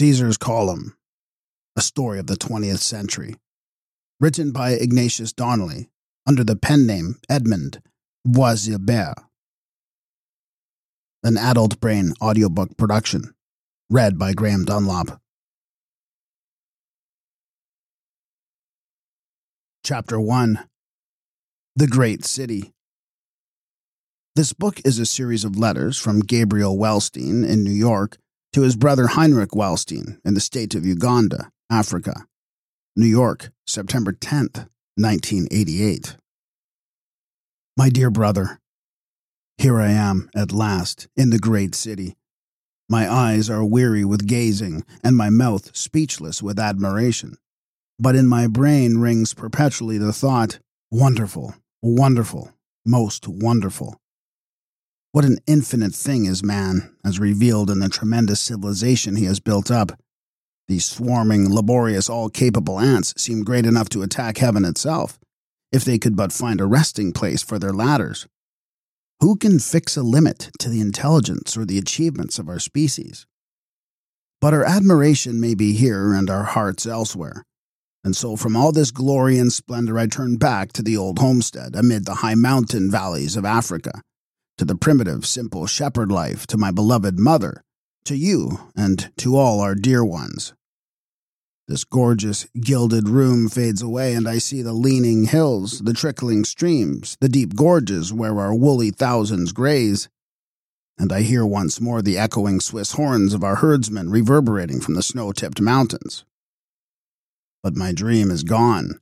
Caesar's Column, a story of the 20th century, written by Ignatius Donnelly under the pen name Edmund Boisgilbert. An adult brain audiobook production, read by Graham Dunlop. Chapter 1 The Great City. This book is a series of letters from Gabriel Weltstein in New York to his brother Heinrich Weltstein in the state of Uganda, Africa. New York, September 10th, 1988. My dear brother, here I am at last in the great city. My eyes are weary with gazing, and my mouth speechless with admiration. But in my brain rings perpetually the thought, wonderful, wonderful, most wonderful. What an infinite thing is man, as revealed in the tremendous civilization he has built up. These swarming, laborious, all capable ants seem great enough to attack heaven itself, if they could but find a resting place for their ladders. Who can fix a limit to the intelligence or the achievements of our species? But our admiration may be here and our hearts elsewhere. And so, from all this glory and splendor, I turn back to the old homestead amid the high mountain valleys of Africa to the primitive, simple shepherd life, to my beloved mother, to you, and to all our dear ones. This gorgeous, gilded room fades away, and I see the leaning hills, the trickling streams, the deep gorges where our woolly thousands graze. And I hear once more the echoing Swiss horns of our herdsmen reverberating from the snow tipped mountains. But my dream is gone.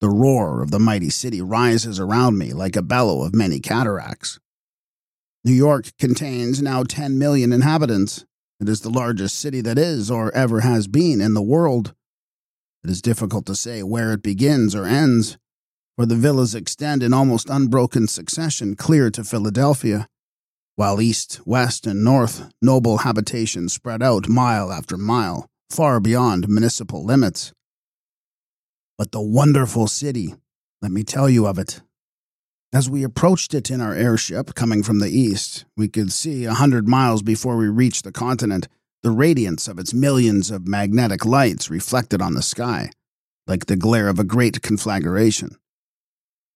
The roar of the mighty city rises around me like a bellow of many cataracts. New York contains now 10 million inhabitants. It is the largest city that is, or ever has been, in the world. It is difficult to say where it begins or ends, for the villas extend in almost unbroken succession clear to Philadelphia, while east, west, and north noble habitations spread out mile after mile, far beyond municipal limits. But the wonderful city, let me tell you of it. As we approached it in our airship coming from the east, we could see a hundred miles before we reached the continent the radiance of its millions of magnetic lights reflected on the sky, like the glare of a great conflagration.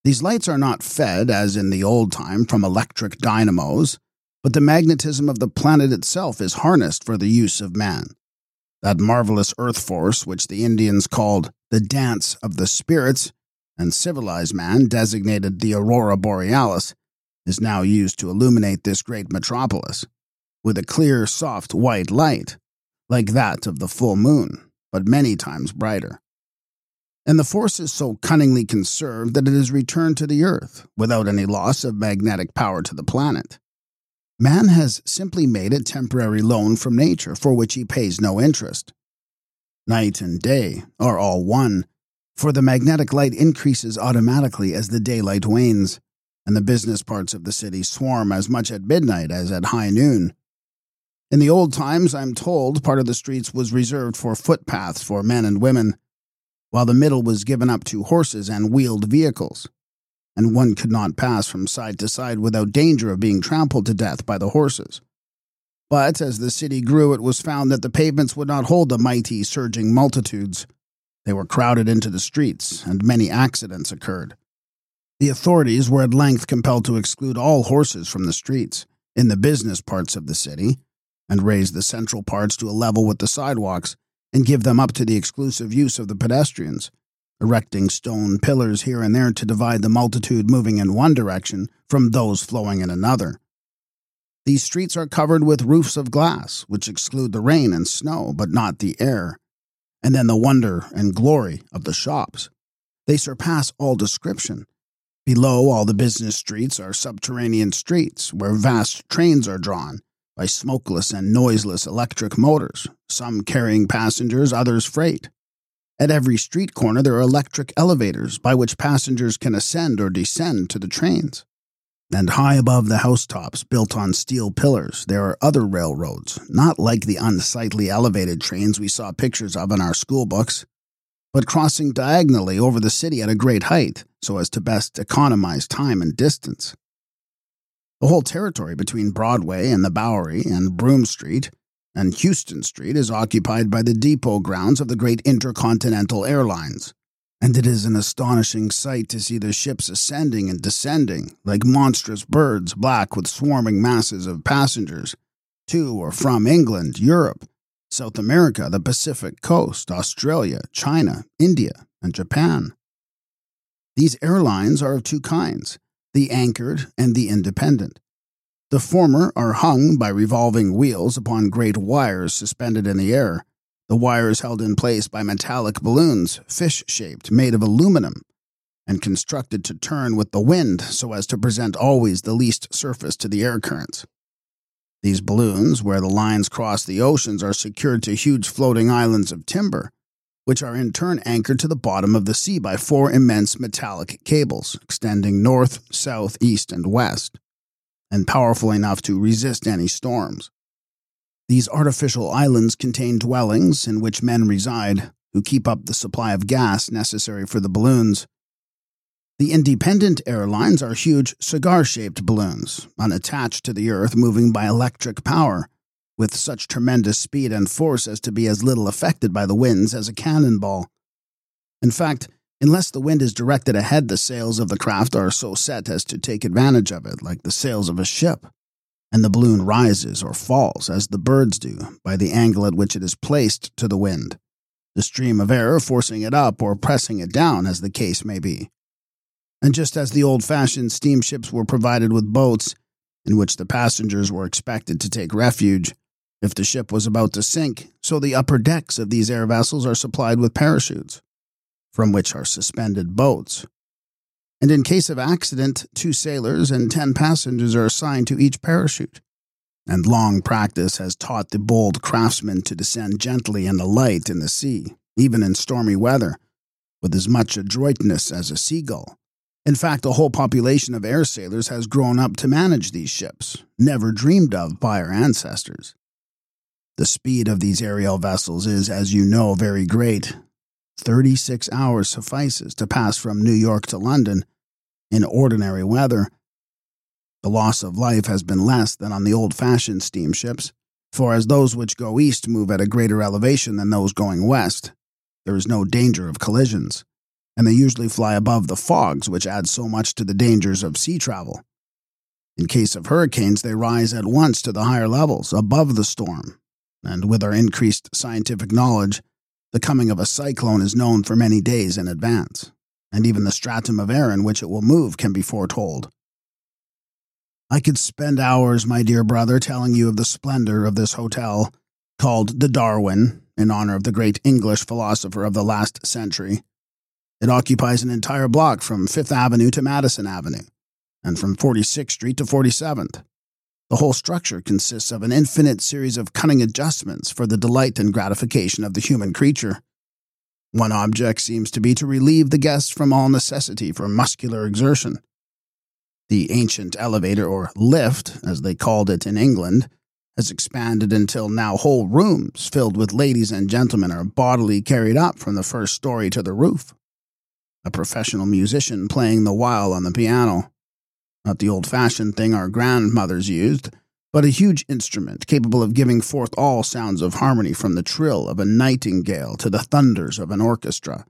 These lights are not fed, as in the old time, from electric dynamos, but the magnetism of the planet itself is harnessed for the use of man. That marvelous earth force, which the Indians called the dance of the spirits, and civilized man, designated the aurora borealis, is now used to illuminate this great metropolis with a clear, soft white light, like that of the full moon, but many times brighter. And the force is so cunningly conserved that it is returned to the earth without any loss of magnetic power to the planet. Man has simply made a temporary loan from nature for which he pays no interest. Night and day are all one, for the magnetic light increases automatically as the daylight wanes, and the business parts of the city swarm as much at midnight as at high noon. In the old times, I'm told, part of the streets was reserved for footpaths for men and women, while the middle was given up to horses and wheeled vehicles, and one could not pass from side to side without danger of being trampled to death by the horses. But as the city grew, it was found that the pavements would not hold the mighty, surging multitudes. They were crowded into the streets, and many accidents occurred. The authorities were at length compelled to exclude all horses from the streets, in the business parts of the city, and raise the central parts to a level with the sidewalks, and give them up to the exclusive use of the pedestrians, erecting stone pillars here and there to divide the multitude moving in one direction from those flowing in another. These streets are covered with roofs of glass, which exclude the rain and snow, but not the air and then the wonder and glory of the shops. They surpass all description. Below all the business streets are subterranean streets where vast trains are drawn by smokeless and noiseless electric motors, some carrying passengers, others freight. At every street corner, there are electric elevators by which passengers can ascend or descend to the trains. And high above the housetops, built on steel pillars, there are other railroads, not like the unsightly elevated trains we saw pictures of in our school books, but crossing diagonally over the city at a great height so as to best economize time and distance. The whole territory between Broadway and the Bowery and Broome Street and Houston Street is occupied by the depot grounds of the great Intercontinental Airlines. And it is an astonishing sight to see the ships ascending and descending like monstrous birds black with swarming masses of passengers to or from England, Europe, South America, the Pacific coast, Australia, China, India, and Japan. These airlines are of two kinds the anchored and the independent. The former are hung by revolving wheels upon great wires suspended in the air, the wires held in place by metallic balloons, fish shaped, made of aluminum, and constructed to turn with the wind so as to present always the least surface to the air currents. These balloons, where the lines cross the oceans, are secured to huge floating islands of timber, which are in turn anchored to the bottom of the sea by four immense metallic cables extending north, south, east, and west, and powerful enough to resist any storms. These artificial islands contain dwellings in which men reside, who keep up the supply of gas necessary for the balloons the independent airlines are huge cigar shaped balloons, unattached to the Earth, moving by electric power, with such tremendous speed and force as to be as little affected by the winds as a cannonball. In fact, unless the wind is directed ahead, the sails of the craft are so set as to take advantage of it, like the sails of a ship, and the balloon rises or falls, as the birds do, by the angle at which it is placed to the wind, the stream of air forcing it up or pressing it down, as the case may be. And just as the old fashioned steamships were provided with boats, in which the passengers were expected to take refuge, if the ship was about to sink, so the upper decks of these air vessels are supplied with parachutes, from which are suspended boats. And in case of accident, two sailors and ten passengers are assigned to each parachute. And long practice has taught the bold craftsmen to descend gently and alight in the sea, even in stormy weather, with as much adroitness as a seagull in fact, a whole population of air sailors has grown up to manage these ships, never dreamed of by our ancestors. The speed of these aerial vessels is, as you know, very great. 36 hours suffices to pass from New York to London in ordinary weather. The loss of life has been less than on the old fashioned steamships, for as those which go east move at a greater elevation than those going west, there is no danger of collisions and they usually fly above the fogs, which add so much to the dangers of sea travel. In case of hurricanes, they rise at once to the higher levels, above the storm, and with our increased scientific knowledge, the coming of a cyclone is known for many days in advance, and even the stratum of air in which it will move can be foretold. I could spend hours, my dear brother, telling you of the splendor of this hotel, called the Darwin, in honor of the great English philosopher of the last century, it occupies an entire block from Fifth Avenue to Madison Avenue, and from 46th Street to 47th. The whole structure consists of an infinite series of cunning adjustments for the delight and gratification of the human creature. One object seems to be to relieve the guests from all necessity for muscular exertion. The ancient elevator, or lift, as they called it in England, has expanded until now whole rooms filled with ladies and gentlemen are bodily carried up from the first story to the roof a professional musician playing the while on the piano. Not the old fashioned thing our grandmothers used, but a huge instrument capable of giving forth all sounds of harmony from the trill of a nightingale to the thunders of an orchestra.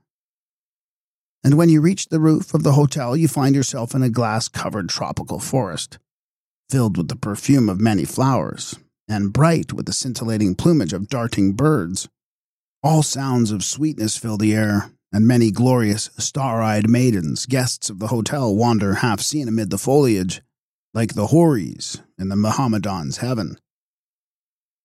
And when you reach the roof of the hotel, you find yourself in a glass covered tropical forest, filled with the perfume of many flowers, and bright with the scintillating plumage of darting birds. All sounds of sweetness fill the air, and many glorious, star eyed maidens, guests of the hotel, wander half seen amid the foliage, like the houris in the Mohammedan's heaven.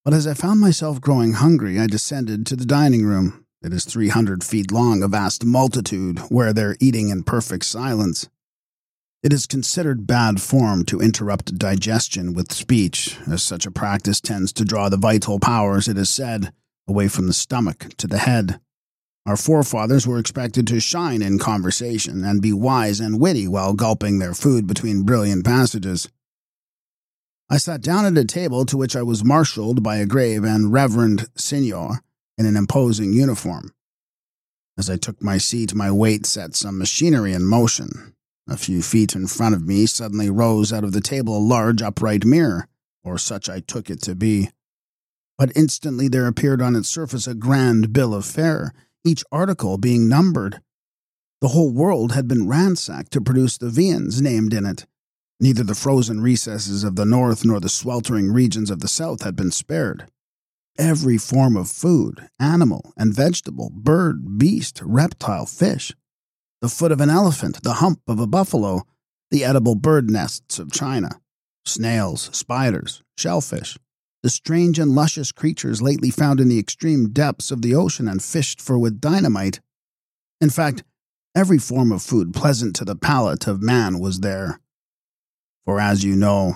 But as I found myself growing hungry, I descended to the dining room. It is 300 feet long, a vast multitude, where they're eating in perfect silence. It is considered bad form to interrupt digestion with speech, as such a practice tends to draw the vital powers, it is said, away from the stomach to the head. Our forefathers were expected to shine in conversation and be wise and witty while gulping their food between brilliant passages. I sat down at a table to which I was marshaled by a grave and reverend signor in an imposing uniform. As I took my seat, my weight set some machinery in motion. A few feet in front of me suddenly rose out of the table a large upright mirror, or such I took it to be. But instantly there appeared on its surface a grand bill of fare, each article being numbered. The whole world had been ransacked to produce the viands named in it. Neither the frozen recesses of the north nor the sweltering regions of the south had been spared. Every form of food, animal and vegetable, bird, beast, reptile, fish, the foot of an elephant, the hump of a buffalo, the edible bird nests of China, snails, spiders, shellfish, the strange and luscious creatures lately found in the extreme depths of the ocean and fished for with dynamite. In fact, every form of food pleasant to the palate of man was there. For as you know,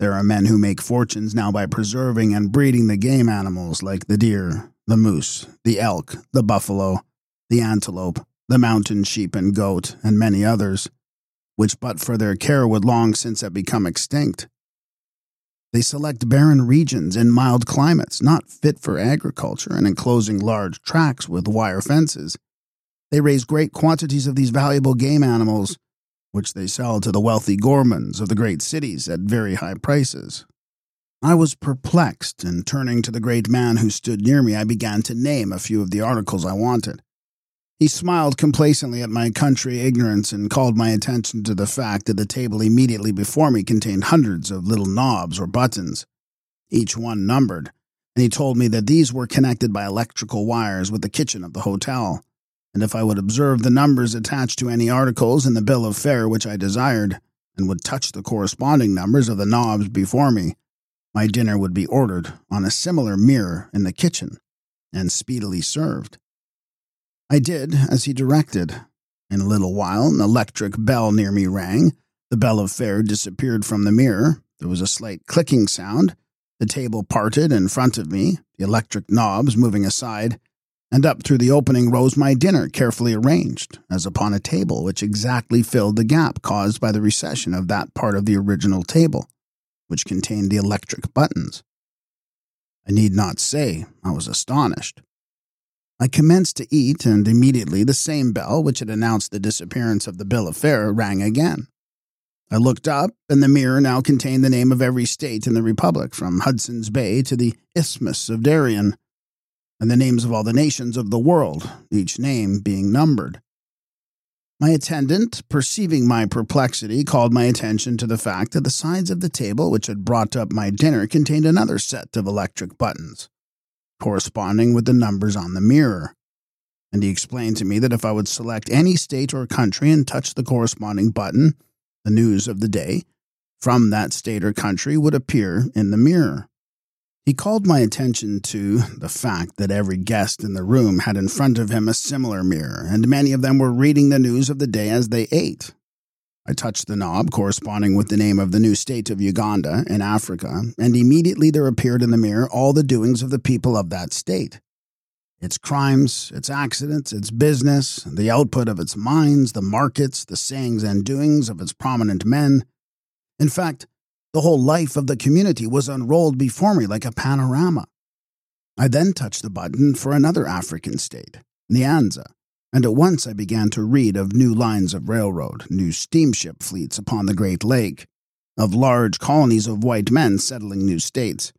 there are men who make fortunes now by preserving and breeding the game animals like the deer, the moose, the elk, the buffalo, the antelope, the mountain sheep and goat, and many others, which but for their care would long since have become extinct. They select barren regions in mild climates, not fit for agriculture, and enclosing large tracts with wire fences. They raise great quantities of these valuable game animals which they sell to the wealthy gourmands of the great cities at very high prices. I was perplexed, and turning to the great man who stood near me, I began to name a few of the articles I wanted. He smiled complacently at my country ignorance and called my attention to the fact that the table immediately before me contained hundreds of little knobs or buttons, each one numbered, and he told me that these were connected by electrical wires with the kitchen of the hotel and if I would observe the numbers attached to any articles in the bill of fare which I desired, and would touch the corresponding numbers of the knobs before me, my dinner would be ordered on a similar mirror in the kitchen, and speedily served. I did as he directed. In a little while, an electric bell near me rang. The bell of fare disappeared from the mirror. There was a slight clicking sound. The table parted in front of me, the electric knobs moving aside, and up through the opening rose my dinner, carefully arranged, as upon a table which exactly filled the gap caused by the recession of that part of the original table, which contained the electric buttons. I need not say I was astonished. I commenced to eat, and immediately the same bell which had announced the disappearance of the bill of fare rang again. I looked up, and the mirror now contained the name of every state in the Republic, from Hudson's Bay to the Isthmus of Darien and the names of all the nations of the world, each name being numbered. My attendant, perceiving my perplexity, called my attention to the fact that the sides of the table which had brought up my dinner contained another set of electric buttons, corresponding with the numbers on the mirror. And he explained to me that if I would select any state or country and touch the corresponding button, the news of the day, from that state or country would appear in the mirror. He called my attention to the fact that every guest in the room had in front of him a similar mirror, and many of them were reading the news of the day as they ate. I touched the knob corresponding with the name of the new state of Uganda in Africa, and immediately there appeared in the mirror all the doings of the people of that state its crimes, its accidents, its business, the output of its mines, the markets, the sayings and doings of its prominent men. In fact, the whole life of the community was unrolled before me like a panorama. I then touched the button for another African state, Nyanza, and at once I began to read of new lines of railroad, new steamship fleets upon the Great Lake, of large colonies of white men settling new states,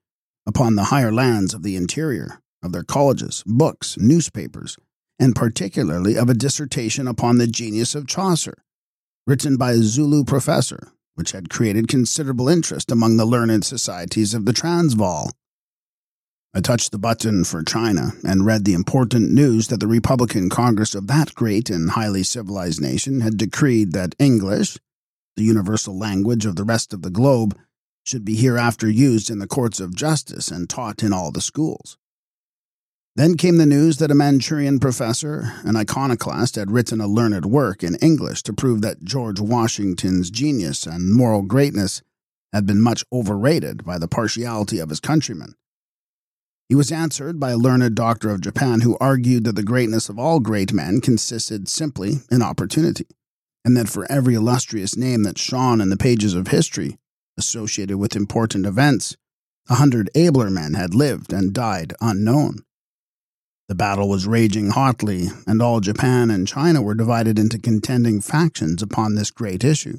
upon the higher lands of the interior, of their colleges, books, newspapers, and particularly of a dissertation upon the genius of Chaucer, written by a Zulu professor which had created considerable interest among the learned societies of the Transvaal. I touched the button for China and read the important news that the Republican Congress of that great and highly civilized nation had decreed that English, the universal language of the rest of the globe, should be hereafter used in the courts of justice and taught in all the schools. Then came the news that a Manchurian professor, an iconoclast, had written a learned work in English to prove that George Washington's genius and moral greatness had been much overrated by the partiality of his countrymen. He was answered by a learned doctor of Japan who argued that the greatness of all great men consisted simply in opportunity, and that for every illustrious name that shone in the pages of history, associated with important events, a hundred abler men had lived and died unknown. The battle was raging hotly, and all Japan and China were divided into contending factions upon this great issue.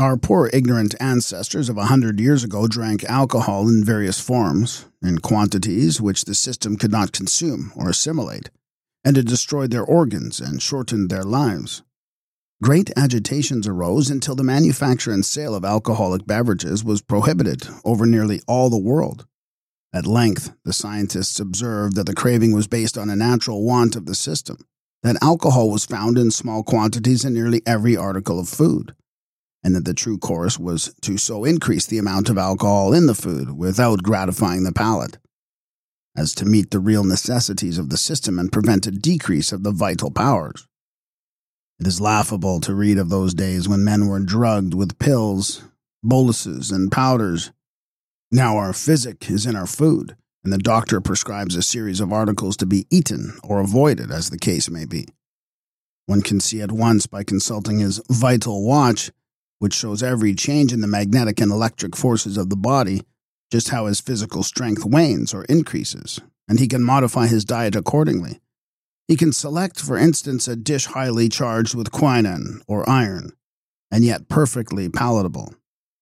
Our poor ignorant ancestors of a hundred years ago drank alcohol in various forms, in quantities which the system could not consume or assimilate, and it destroyed their organs and shortened their lives. Great agitations arose until the manufacture and sale of alcoholic beverages was prohibited over nearly all the world. At length, the scientists observed that the craving was based on a natural want of the system, that alcohol was found in small quantities in nearly every article of food and that the true course was to so increase the amount of alcohol in the food without gratifying the palate, as to meet the real necessities of the system and prevent a decrease of the vital powers. It is laughable to read of those days when men were drugged with pills, boluses, and powders. Now our physic is in our food, and the doctor prescribes a series of articles to be eaten or avoided, as the case may be. One can see at once by consulting his vital watch which shows every change in the magnetic and electric forces of the body, just how his physical strength wanes or increases, and he can modify his diet accordingly. He can select, for instance, a dish highly charged with quinine or iron, and yet perfectly palatable.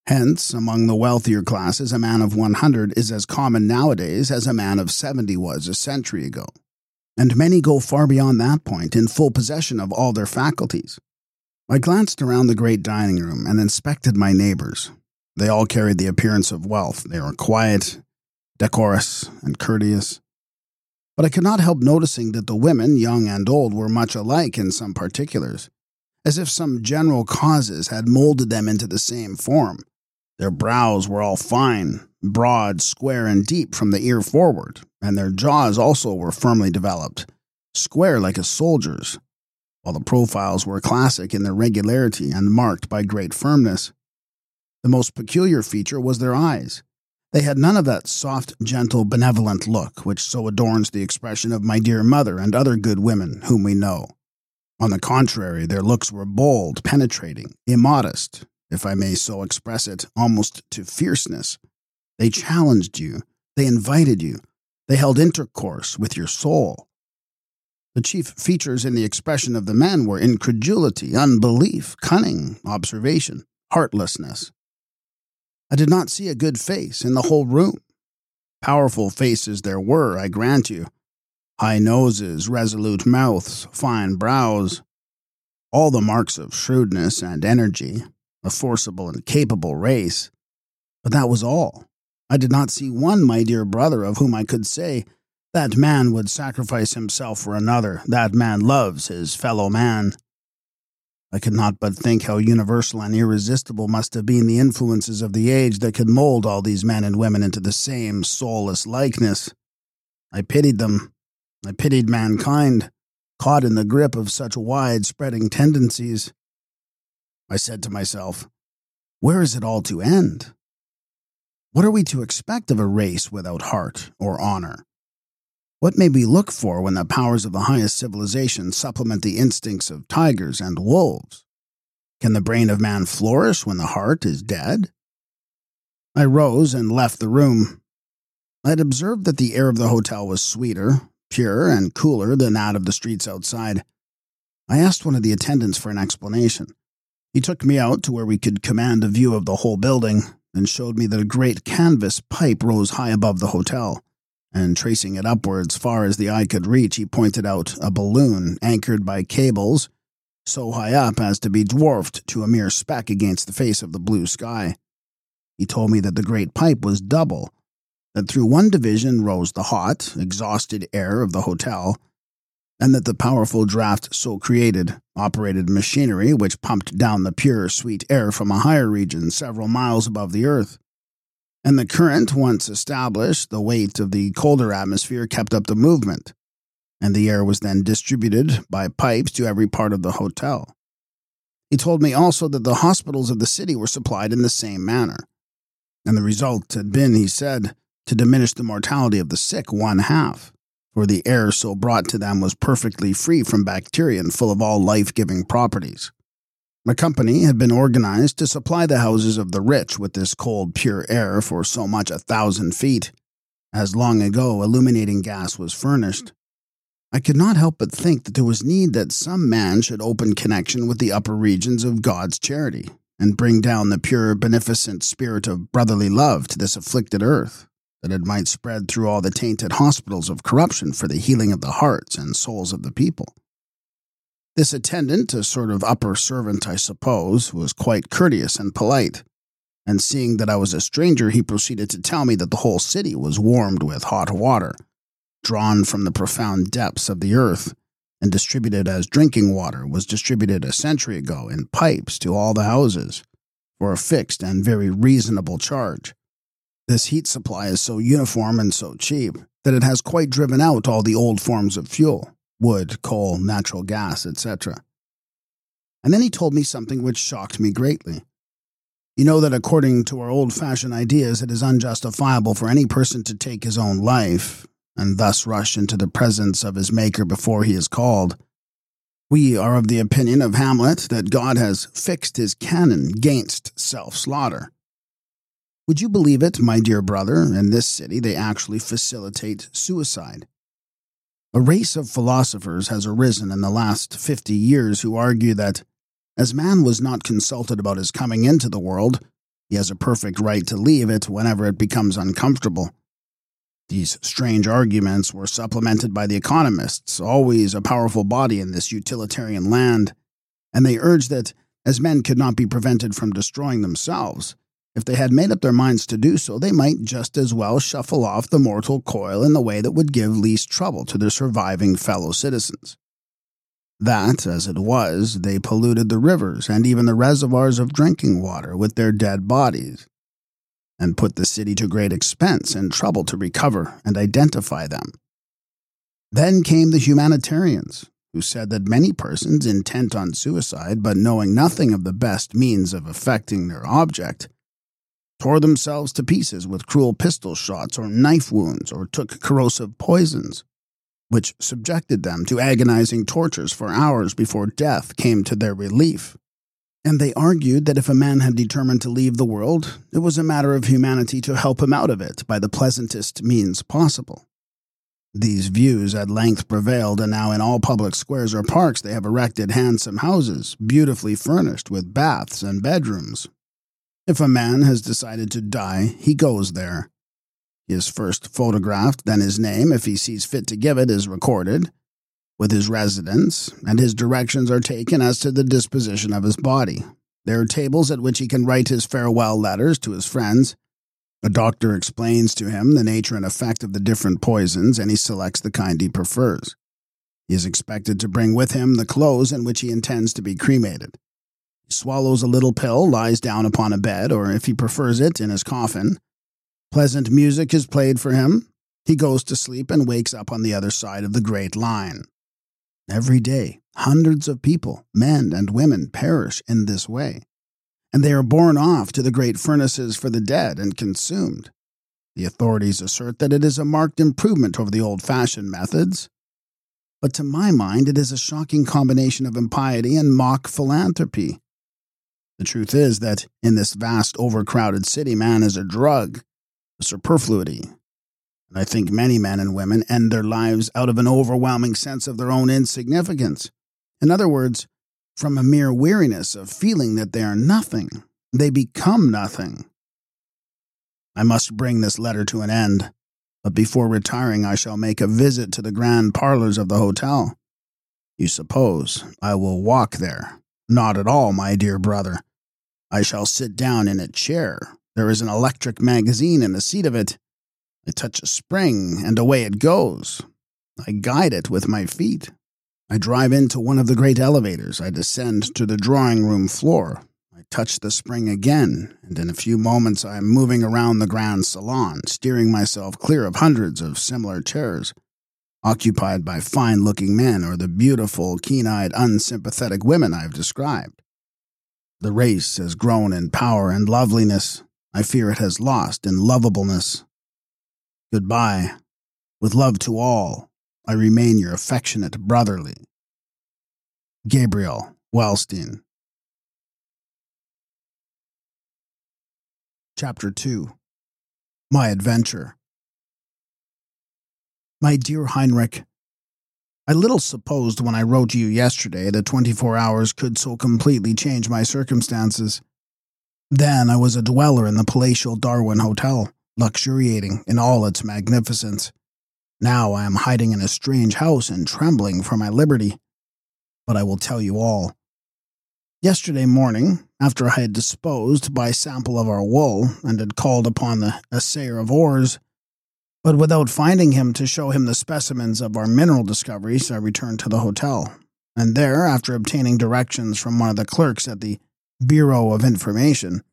Hence, among the wealthier classes, a man of 100 is as common nowadays as a man of 70 was a century ago. And many go far beyond that point in full possession of all their faculties. I glanced around the great dining room and inspected my neighbors. They all carried the appearance of wealth. They were quiet, decorous, and courteous. But I could not help noticing that the women, young and old, were much alike in some particulars, as if some general causes had molded them into the same form. Their brows were all fine, broad, square, and deep from the ear forward, and their jaws also were firmly developed, square like a soldier's while the profiles were classic in their regularity and marked by great firmness. The most peculiar feature was their eyes. They had none of that soft, gentle, benevolent look which so adorns the expression of my dear mother and other good women whom we know. On the contrary, their looks were bold, penetrating, immodest, if I may so express it, almost to fierceness. They challenged you, they invited you, they held intercourse with your soul. The chief features in the expression of the men were incredulity, unbelief, cunning, observation, heartlessness. I did not see a good face in the whole room. Powerful faces there were, I grant you. High noses, resolute mouths, fine brows, all the marks of shrewdness and energy, a forcible and capable race. But that was all. I did not see one, my dear brother, of whom I could say, that man would sacrifice himself for another. That man loves his fellow man. I could not but think how universal and irresistible must have been the influences of the age that could mold all these men and women into the same soulless likeness. I pitied them. I pitied mankind, caught in the grip of such wide spreading tendencies. I said to myself, where is it all to end? What are we to expect of a race without heart or honor? What may we look for when the powers of the highest civilization supplement the instincts of tigers and wolves? Can the brain of man flourish when the heart is dead? I rose and left the room. I had observed that the air of the hotel was sweeter, purer, and cooler than that of the streets outside. I asked one of the attendants for an explanation. He took me out to where we could command a view of the whole building and showed me that a great canvas pipe rose high above the hotel and tracing it upwards far as the eye could reach, he pointed out a balloon anchored by cables so high up as to be dwarfed to a mere speck against the face of the blue sky. He told me that the great pipe was double, that through one division rose the hot, exhausted air of the hotel, and that the powerful draft so created operated machinery which pumped down the pure, sweet air from a higher region several miles above the earth and the current, once established, the weight of the colder atmosphere kept up the movement, and the air was then distributed by pipes to every part of the hotel. He told me also that the hospitals of the city were supplied in the same manner, and the result had been, he said, to diminish the mortality of the sick one half, for the air so brought to them was perfectly free from bacteria and full of all life giving properties. The company had been organized to supply the houses of the rich with this cold, pure air for so much a thousand feet, as long ago illuminating gas was furnished. I could not help but think that there was need that some man should open connection with the upper regions of God's charity, and bring down the pure, beneficent spirit of brotherly love to this afflicted earth, that it might spread through all the tainted hospitals of corruption for the healing of the hearts and souls of the people. This attendant, a sort of upper servant, I suppose, was quite courteous and polite, and seeing that I was a stranger, he proceeded to tell me that the whole city was warmed with hot water, drawn from the profound depths of the earth, and distributed as drinking water was distributed a century ago in pipes to all the houses, for a fixed and very reasonable charge. This heat supply is so uniform and so cheap that it has quite driven out all the old forms of fuel wood, coal, natural gas, etc. And then he told me something which shocked me greatly. You know that according to our old fashioned ideas, it is unjustifiable for any person to take his own life, and thus rush into the presence of his Maker before he is called. We are of the opinion of Hamlet that God has fixed his canon against self slaughter. Would you believe it, my dear brother, in this city they actually facilitate suicide? A race of philosophers has arisen in the last fifty years who argue that, as man was not consulted about his coming into the world, he has a perfect right to leave it whenever it becomes uncomfortable. These strange arguments were supplemented by the economists, always a powerful body in this utilitarian land, and they urged that, as men could not be prevented from destroying themselves, if they had made up their minds to do so, they might just as well shuffle off the mortal coil in the way that would give least trouble to their surviving fellow citizens. That, as it was, they polluted the rivers and even the reservoirs of drinking water with their dead bodies, and put the city to great expense and trouble to recover and identify them. Then came the humanitarians, who said that many persons intent on suicide but knowing nothing of the best means of effecting their object tore themselves to pieces with cruel pistol shots or knife wounds or took corrosive poisons, which subjected them to agonizing tortures for hours before death came to their relief and they argued that if a man had determined to leave the world, it was a matter of humanity to help him out of it by the pleasantest means possible. These views at length prevailed, and now in all public squares or parks they have erected handsome houses, beautifully furnished with baths and bedrooms. If a man has decided to die, he goes there. He is first photographed, then his name, if he sees fit to give it, is recorded with his residence, and his directions are taken as to the disposition of his body. There are tables at which he can write his farewell letters to his friends. A doctor explains to him the nature and effect of the different poisons, and he selects the kind he prefers. He is expected to bring with him the clothes in which he intends to be cremated. Swallows a little pill, lies down upon a bed, or if he prefers it, in his coffin. Pleasant music is played for him. He goes to sleep and wakes up on the other side of the great line. Every day, hundreds of people, men and women, perish in this way, and they are borne off to the great furnaces for the dead and consumed. The authorities assert that it is a marked improvement over the old fashioned methods. But to my mind, it is a shocking combination of impiety and mock philanthropy. The truth is that in this vast, overcrowded city, man is a drug, a superfluity, and I think many men and women end their lives out of an overwhelming sense of their own insignificance. In other words, from a mere weariness of feeling that they are nothing, they become nothing. I must bring this letter to an end, but before retiring, I shall make a visit to the grand parlors of the hotel. You suppose I will walk there? Not at all, my dear brother. I shall sit down in a chair. There is an electric magazine in the seat of it, I touch a spring, and away it goes. I guide it with my feet. I drive into one of the great elevators. I descend to the drawing room floor. I touch the spring again, and in a few moments I am moving around the grand salon, steering myself clear of hundreds of similar chairs, occupied by fine looking men or the beautiful, keen eyed, unsympathetic women I have described. The race has grown in power and loveliness. I fear it has lost in lovableness. Goodbye. With love to all, I remain your affectionate brotherly. Gabriel Weltstein. Chapter 2 My Adventure. My dear Heinrich, I little supposed when I wrote you yesterday that 24 hours could so completely change my circumstances. Then I was a dweller in the palatial Darwin Hotel, luxuriating in all its magnificence. Now I am hiding in a strange house and trembling for my liberty. But I will tell you all. Yesterday morning, after I had disposed by sample of our wool and had called upon the assayer of ores, but without finding him to show him the specimens of our mineral discoveries, I returned to the hotel. And there, after obtaining directions from one of the clerks at the Bureau of Information,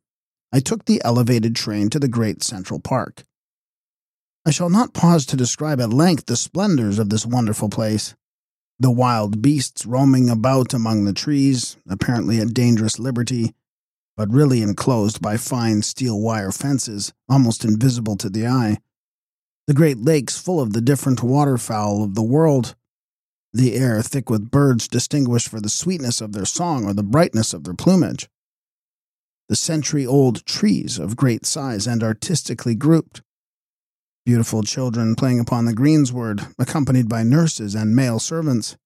I took the elevated train to the great Central Park. I shall not pause to describe at length the splendors of this wonderful place. The wild beasts roaming about among the trees, apparently at dangerous liberty, but really enclosed by fine steel wire fences, almost invisible to the eye. The great lakes full of the different waterfowl of the world. The air thick with birds distinguished for the sweetness of their song or the brightness of their plumage. The century old trees of great size and artistically grouped. Beautiful children playing upon the greensward, accompanied by nurses and male servants.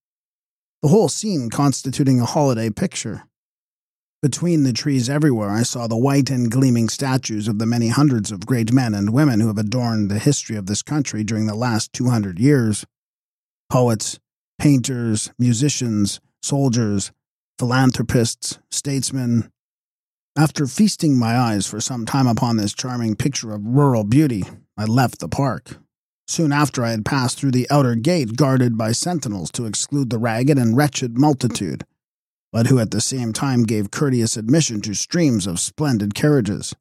The whole scene constituting a holiday picture. Between the trees everywhere, I saw the white and gleaming statues of the many hundreds of great men and women who have adorned the history of this country during the last 200 years. Poets, painters, musicians, soldiers, philanthropists, statesmen. After feasting my eyes for some time upon this charming picture of rural beauty, I left the park. Soon after, I had passed through the outer gate guarded by sentinels to exclude the ragged and wretched multitude but who at the same time gave courteous admission to streams of splendid carriages.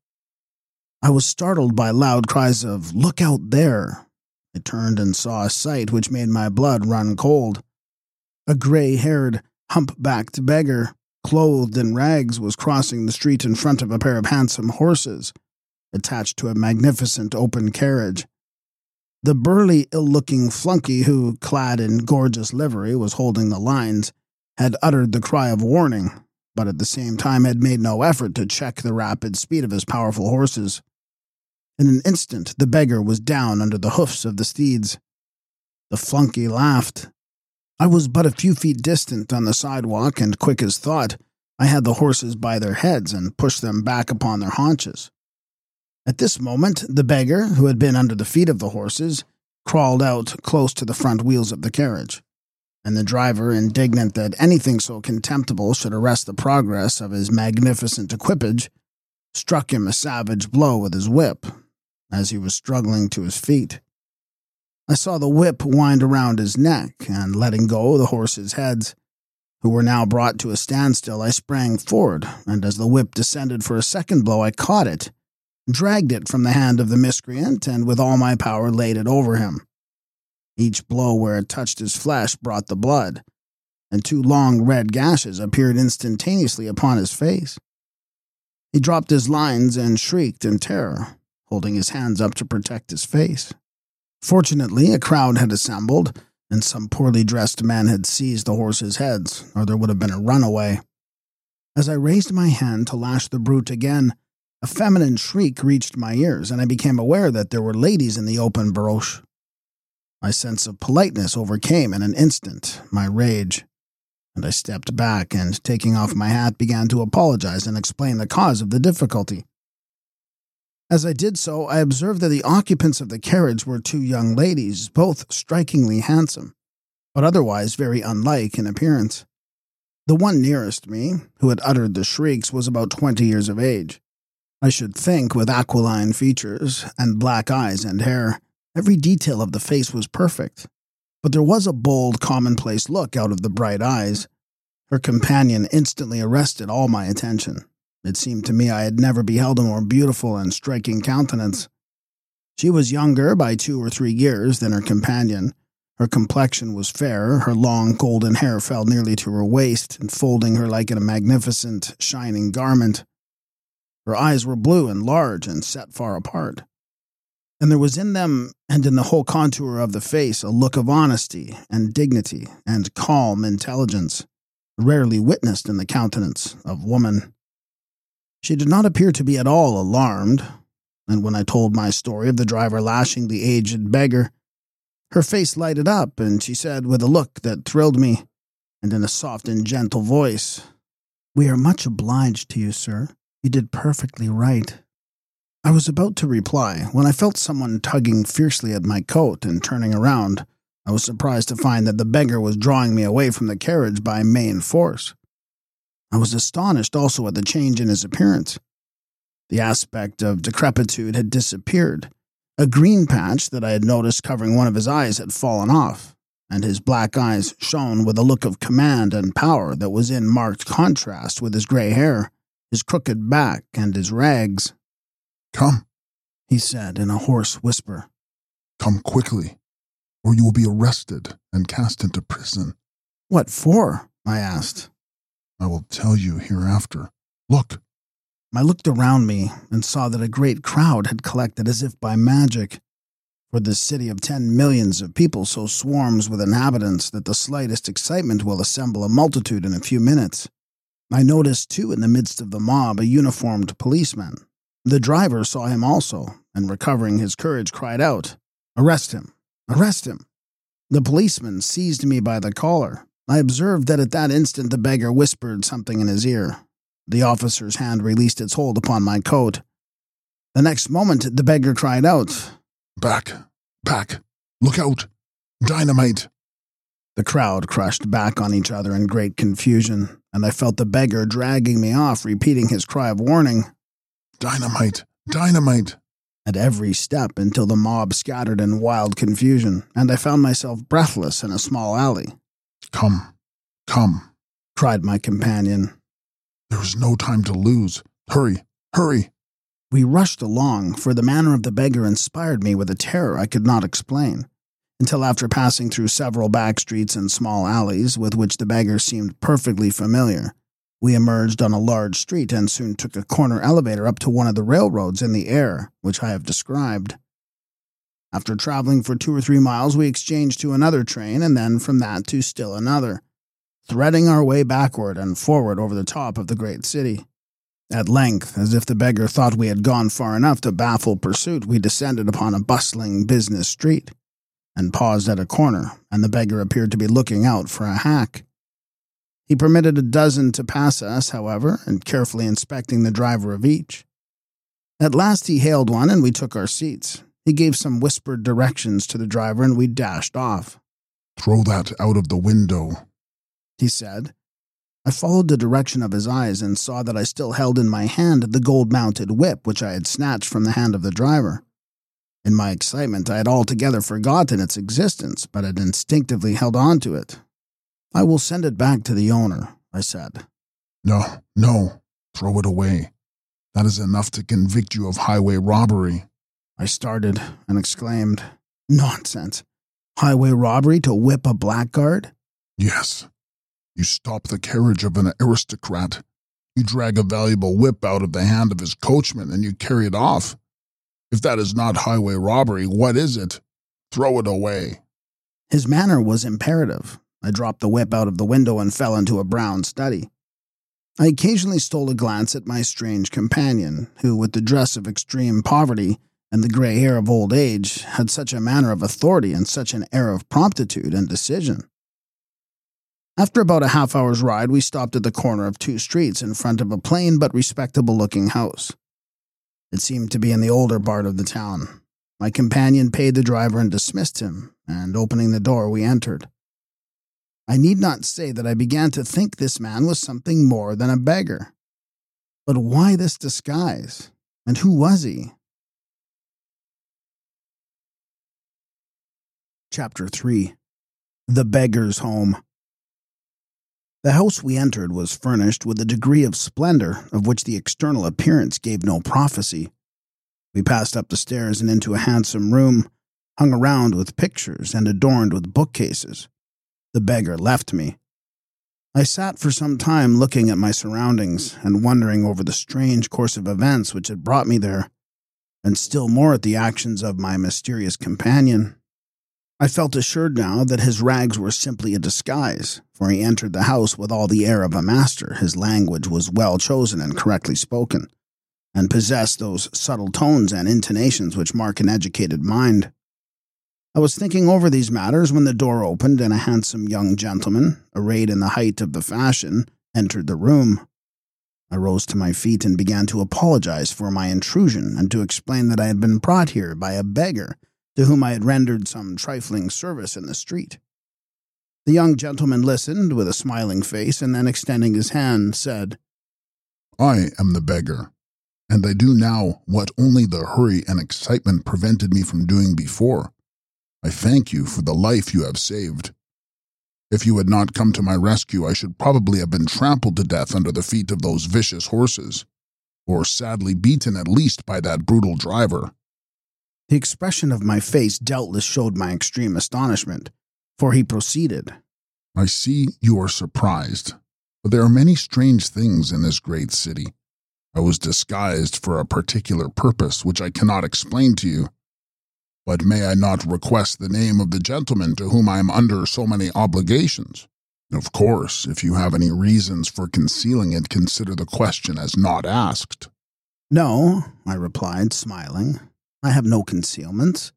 I was startled by loud cries of, Look out there! I turned and saw a sight which made my blood run cold. A gray haired, hump backed beggar, clothed in rags, was crossing the street in front of a pair of handsome horses, attached to a magnificent open carriage. The burly, ill looking flunkey who, clad in gorgeous livery, was holding the lines, had uttered the cry of warning, but at the same time had made no effort to check the rapid speed of his powerful horses. In an instant, the beggar was down under the hoofs of the steeds. The flunkey laughed. I was but a few feet distant on the sidewalk, and quick as thought, I had the horses by their heads and pushed them back upon their haunches. At this moment, the beggar, who had been under the feet of the horses, crawled out close to the front wheels of the carriage and the driver, indignant that anything so contemptible should arrest the progress of his magnificent equipage, struck him a savage blow with his whip as he was struggling to his feet. I saw the whip wind around his neck, and letting go the horses' heads, who were now brought to a standstill, I sprang forward, and as the whip descended for a second blow, I caught it, dragged it from the hand of the miscreant, and with all my power laid it over him. Each blow where it touched his flesh brought the blood, and two long red gashes appeared instantaneously upon his face. He dropped his lines and shrieked in terror, holding his hands up to protect his face. Fortunately, a crowd had assembled, and some poorly dressed men had seized the horses' heads, or there would have been a runaway. As I raised my hand to lash the brute again, a feminine shriek reached my ears, and I became aware that there were ladies in the open barouche. My sense of politeness overcame in an instant my rage, and I stepped back and, taking off my hat, began to apologize and explain the cause of the difficulty. As I did so, I observed that the occupants of the carriage were two young ladies, both strikingly handsome, but otherwise very unlike in appearance. The one nearest me, who had uttered the shrieks, was about twenty years of age. I should think with aquiline features and black eyes and hair, Every detail of the face was perfect, but there was a bold, commonplace look out of the bright eyes. Her companion instantly arrested all my attention. It seemed to me I had never beheld a more beautiful and striking countenance. She was younger by two or three years than her companion. Her complexion was fair, her long golden hair fell nearly to her waist, enfolding her like in a magnificent, shining garment. Her eyes were blue and large and set far apart and there was in them and in the whole contour of the face a look of honesty and dignity and calm intelligence, rarely witnessed in the countenance of woman. She did not appear to be at all alarmed, and when I told my story of the driver lashing the aged beggar, her face lighted up, and she said, with a look that thrilled me, and in a soft and gentle voice, We are much obliged to you, sir. You did perfectly right. I was about to reply when I felt someone tugging fiercely at my coat and turning around. I was surprised to find that the beggar was drawing me away from the carriage by main force. I was astonished also at the change in his appearance. The aspect of decrepitude had disappeared. A green patch that I had noticed covering one of his eyes had fallen off, and his black eyes shone with a look of command and power that was in marked contrast with his gray hair, his crooked back, and his rags. Come, he said in a hoarse whisper. Come quickly, or you will be arrested and cast into prison. What for? I asked. I will tell you hereafter. Look. I looked around me and saw that a great crowd had collected as if by magic. For this city of ten millions of people so swarms with inhabitants that the slightest excitement will assemble a multitude in a few minutes. I noticed, too, in the midst of the mob, a uniformed policeman. The driver saw him also, and recovering his courage, cried out, Arrest him! Arrest him! The policeman seized me by the collar. I observed that at that instant the beggar whispered something in his ear. The officer's hand released its hold upon my coat. The next moment, the beggar cried out, Back! Back! Look out! Dynamite! The crowd crushed back on each other in great confusion, and I felt the beggar dragging me off, repeating his cry of warning Dynamite! Dynamite! At every step until the mob scattered in wild confusion, and I found myself breathless in a small alley. Come, come, cried my companion. There is no time to lose. Hurry, hurry. We rushed along, for the manner of the beggar inspired me with a terror I could not explain, until after passing through several back streets and small alleys with which the beggar seemed perfectly familiar, we emerged on a large street and soon took a corner elevator up to one of the railroads in the air, which I have described. After traveling for two or three miles, we exchanged to another train, and then from that to still another, threading our way backward and forward over the top of the great city. At length, as if the beggar thought we had gone far enough to baffle pursuit, we descended upon a bustling business street and paused at a corner, and the beggar appeared to be looking out for a hack. He permitted a dozen to pass us, however, and carefully inspecting the driver of each. At last he hailed one, and we took our seats. He gave some whispered directions to the driver, and we dashed off. Throw that out of the window, he said, I followed the direction of his eyes and saw that I still held in my hand the gold mounted whip which I had snatched from the hand of the driver. In my excitement, I had altogether forgotten its existence, but had instinctively held on to it. I will send it back to the owner, I said. No, no, throw it away. That is enough to convict you of highway robbery. I started and exclaimed, Nonsense. Highway robbery to whip a blackguard? Yes, you stop the carriage of an aristocrat. You drag a valuable whip out of the hand of his coachman and you carry it off. If that is not highway robbery, what is it? Throw it away. His manner was imperative. I dropped the whip out of the window and fell into a brown study. I occasionally stole a glance at my strange companion, who, with the dress of extreme poverty and the gray hair of old age, had such a manner of authority and such an air of promptitude and decision. After about a half hour's ride, we stopped at the corner of two streets in front of a plain but respectable looking house. It seemed to be in the older part of the town. My companion paid the driver and dismissed him, and opening the door, we entered. I need not say that I began to think this man was something more than a beggar. But why this disguise? And who was he? Chapter 3 The Beggar's Home the house we entered was furnished with a degree of splendor of which the external appearance gave no prophecy. We passed up the stairs and into a handsome room, hung around with pictures and adorned with bookcases. The beggar left me. I sat for some time looking at my surroundings and wondering over the strange course of events which had brought me there, and still more at the actions of my mysterious companion. I felt assured now that his rags were simply a disguise, for he entered the house with all the air of a master. His language was well chosen and correctly spoken, and possessed those subtle tones and intonations which mark an educated mind. I was thinking over these matters when the door opened and a handsome young gentleman, arrayed in the height of the fashion, entered the room. I rose to my feet and began to apologize for my intrusion and to explain that I had been brought here by a beggar to whom I had rendered some trifling service in the street. The young gentleman listened with a smiling face and then, extending his hand, said, I am the beggar, and I do now what only the hurry and excitement prevented me from doing before. I thank you for the life you have saved. If you had not come to my rescue, I should probably have been trampled to death under the feet of those vicious horses, or sadly beaten at least by that brutal driver. The expression of my face doubtless showed my extreme astonishment, for he proceeded. I see you are surprised, but there are many strange things in this great city. I was disguised for a particular purpose which I cannot explain to you. But may I not request the name of the gentleman to whom I am under so many obligations? Of course, if you have any reasons for concealing it, consider the question as not asked. No, I replied, smiling. I have no concealments.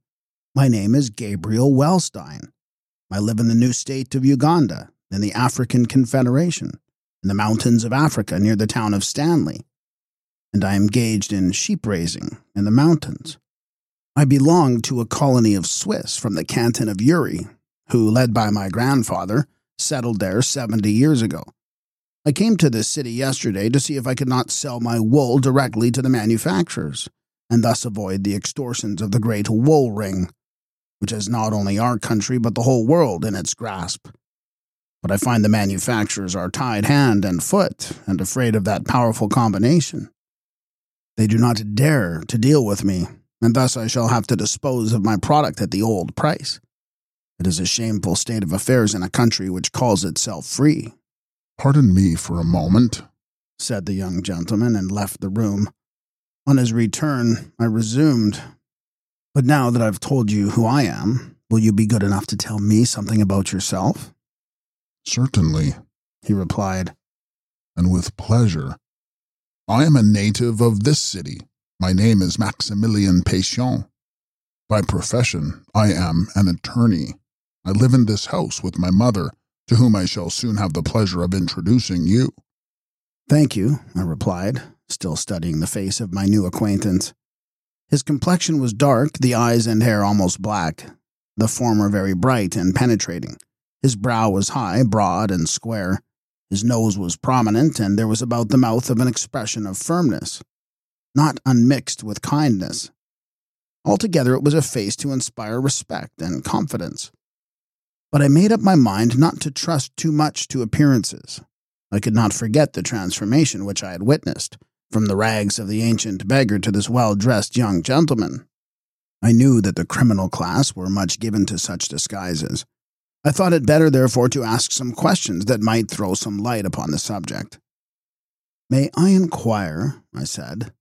My name is Gabriel Weltstein. I live in the new state of Uganda, in the African Confederation, in the mountains of Africa near the town of Stanley. And I am engaged in sheep raising in the mountains. I belong to a colony of Swiss from the canton of Uri, who, led by my grandfather, settled there 70 years ago. I came to this city yesterday to see if I could not sell my wool directly to the manufacturers, and thus avoid the extortions of the great wool ring, which has not only our country but the whole world in its grasp. But I find the manufacturers are tied hand and foot and afraid of that powerful combination. They do not dare to deal with me and thus I shall have to dispose of my product at the old price. It is a shameful state of affairs in a country which calls itself free. Pardon me for a moment, said the young gentleman, and left the room. On his return, I resumed. But now that I've told you who I am, will you be good enough to tell me something about yourself? Certainly, he replied. And with pleasure. I am a native of this city, my name is Maximilian Pétion. By profession, I am an attorney. I live in this house with my mother, to whom I shall soon have the pleasure of introducing you. Thank you, I replied, still studying the face of my new acquaintance. His complexion was dark, the eyes and hair almost black, the former very bright and penetrating. His brow was high, broad, and square. His nose was prominent, and there was about the mouth of an expression of firmness not unmixed with kindness. Altogether, it was a face to inspire respect and confidence. But I made up my mind not to trust too much to appearances. I could not forget the transformation which I had witnessed, from the rags of the ancient beggar to this well dressed young gentleman. I knew that the criminal class were much given to such disguises. I thought it better, therefore, to ask some questions that might throw some light upon the subject. May I inquire, I said,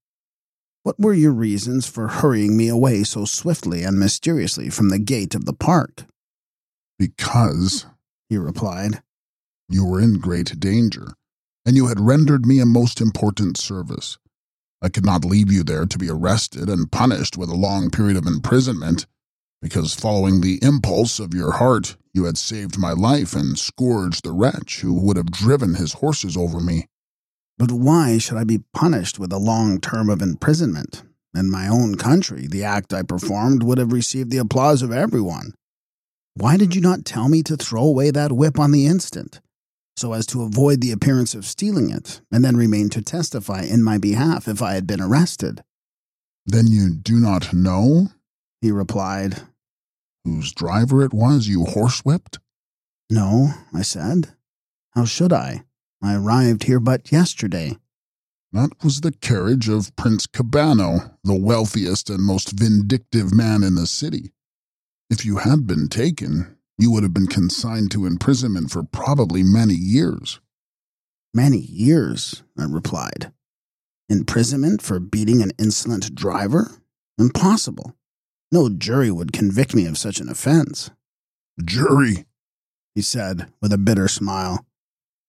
what were your reasons for hurrying me away so swiftly and mysteriously from the gate of the park? Because, he replied, you were in great danger, and you had rendered me a most important service. I could not leave you there to be arrested and punished with a long period of imprisonment, because following the impulse of your heart, you had saved my life and scourged the wretch who would have driven his horses over me. But why should I be punished with a long term of imprisonment? In my own country, the act I performed would have received the applause of everyone. Why did you not tell me to throw away that whip on the instant, so as to avoid the appearance of stealing it, and then remain to testify in my behalf if I had been arrested? Then you do not know? He replied. Whose driver it was you horsewhipped? No, I said. How should I? I arrived here but yesterday. That was the carriage of Prince Cabano, the wealthiest and most vindictive man in the city. If you had been taken, you would have been consigned to imprisonment for probably many years. Many years, I replied. Imprisonment for beating an insolent driver? Impossible. No jury would convict me of such an offense. Jury, he said with a bitter smile.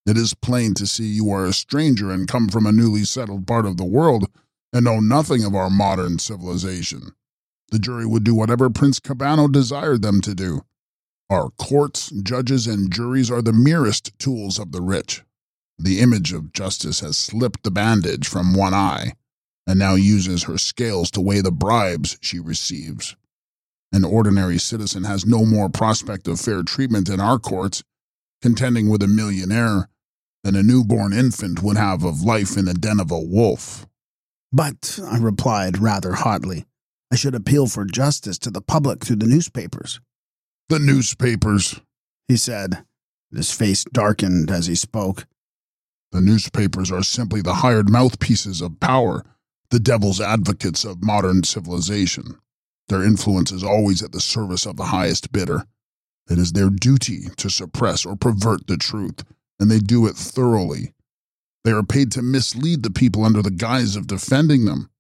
It is plain to see you are a stranger and come from a newly settled part of the world and know nothing of our modern civilization. The jury would do whatever Prince Cabano desired them to do. Our courts, judges, and juries are the merest tools of the rich. The image of justice has slipped the bandage from one eye and now uses her scales to weigh the bribes she receives. An ordinary citizen has no more prospect of fair treatment in our courts, contending with a millionaire, than a newborn infant would have of life in the den of a wolf. But, I replied rather hotly, I should appeal for justice to the public through the newspapers. The newspapers, he said. His face darkened as he spoke. The newspapers are simply the hired mouthpieces of power, the devil's advocates of modern civilization. Their influence is always at the service of the highest bidder. It is their duty to suppress or pervert the truth, and they do it thoroughly. They are paid to mislead the people under the guise of defending them.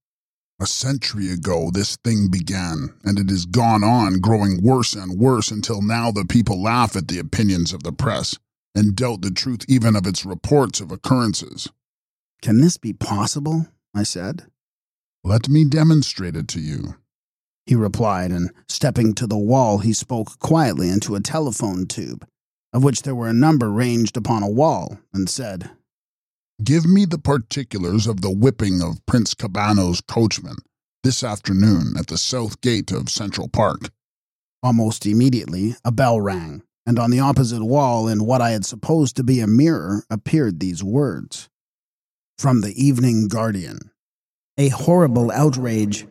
A century ago, this thing began, and it has gone on, growing worse and worse until now the people laugh at the opinions of the press and doubt the truth even of its reports of occurrences. Can this be possible? I said. Let me demonstrate it to you he replied, and stepping to the wall, he spoke quietly into a telephone tube, of which there were a number ranged upon a wall, and said, Give me the particulars of the whipping of Prince Cabano's coachman this afternoon at the south gate of Central Park. Almost immediately, a bell rang, and on the opposite wall, in what I had supposed to be a mirror, appeared these words From the Evening Guardian. A horrible outrage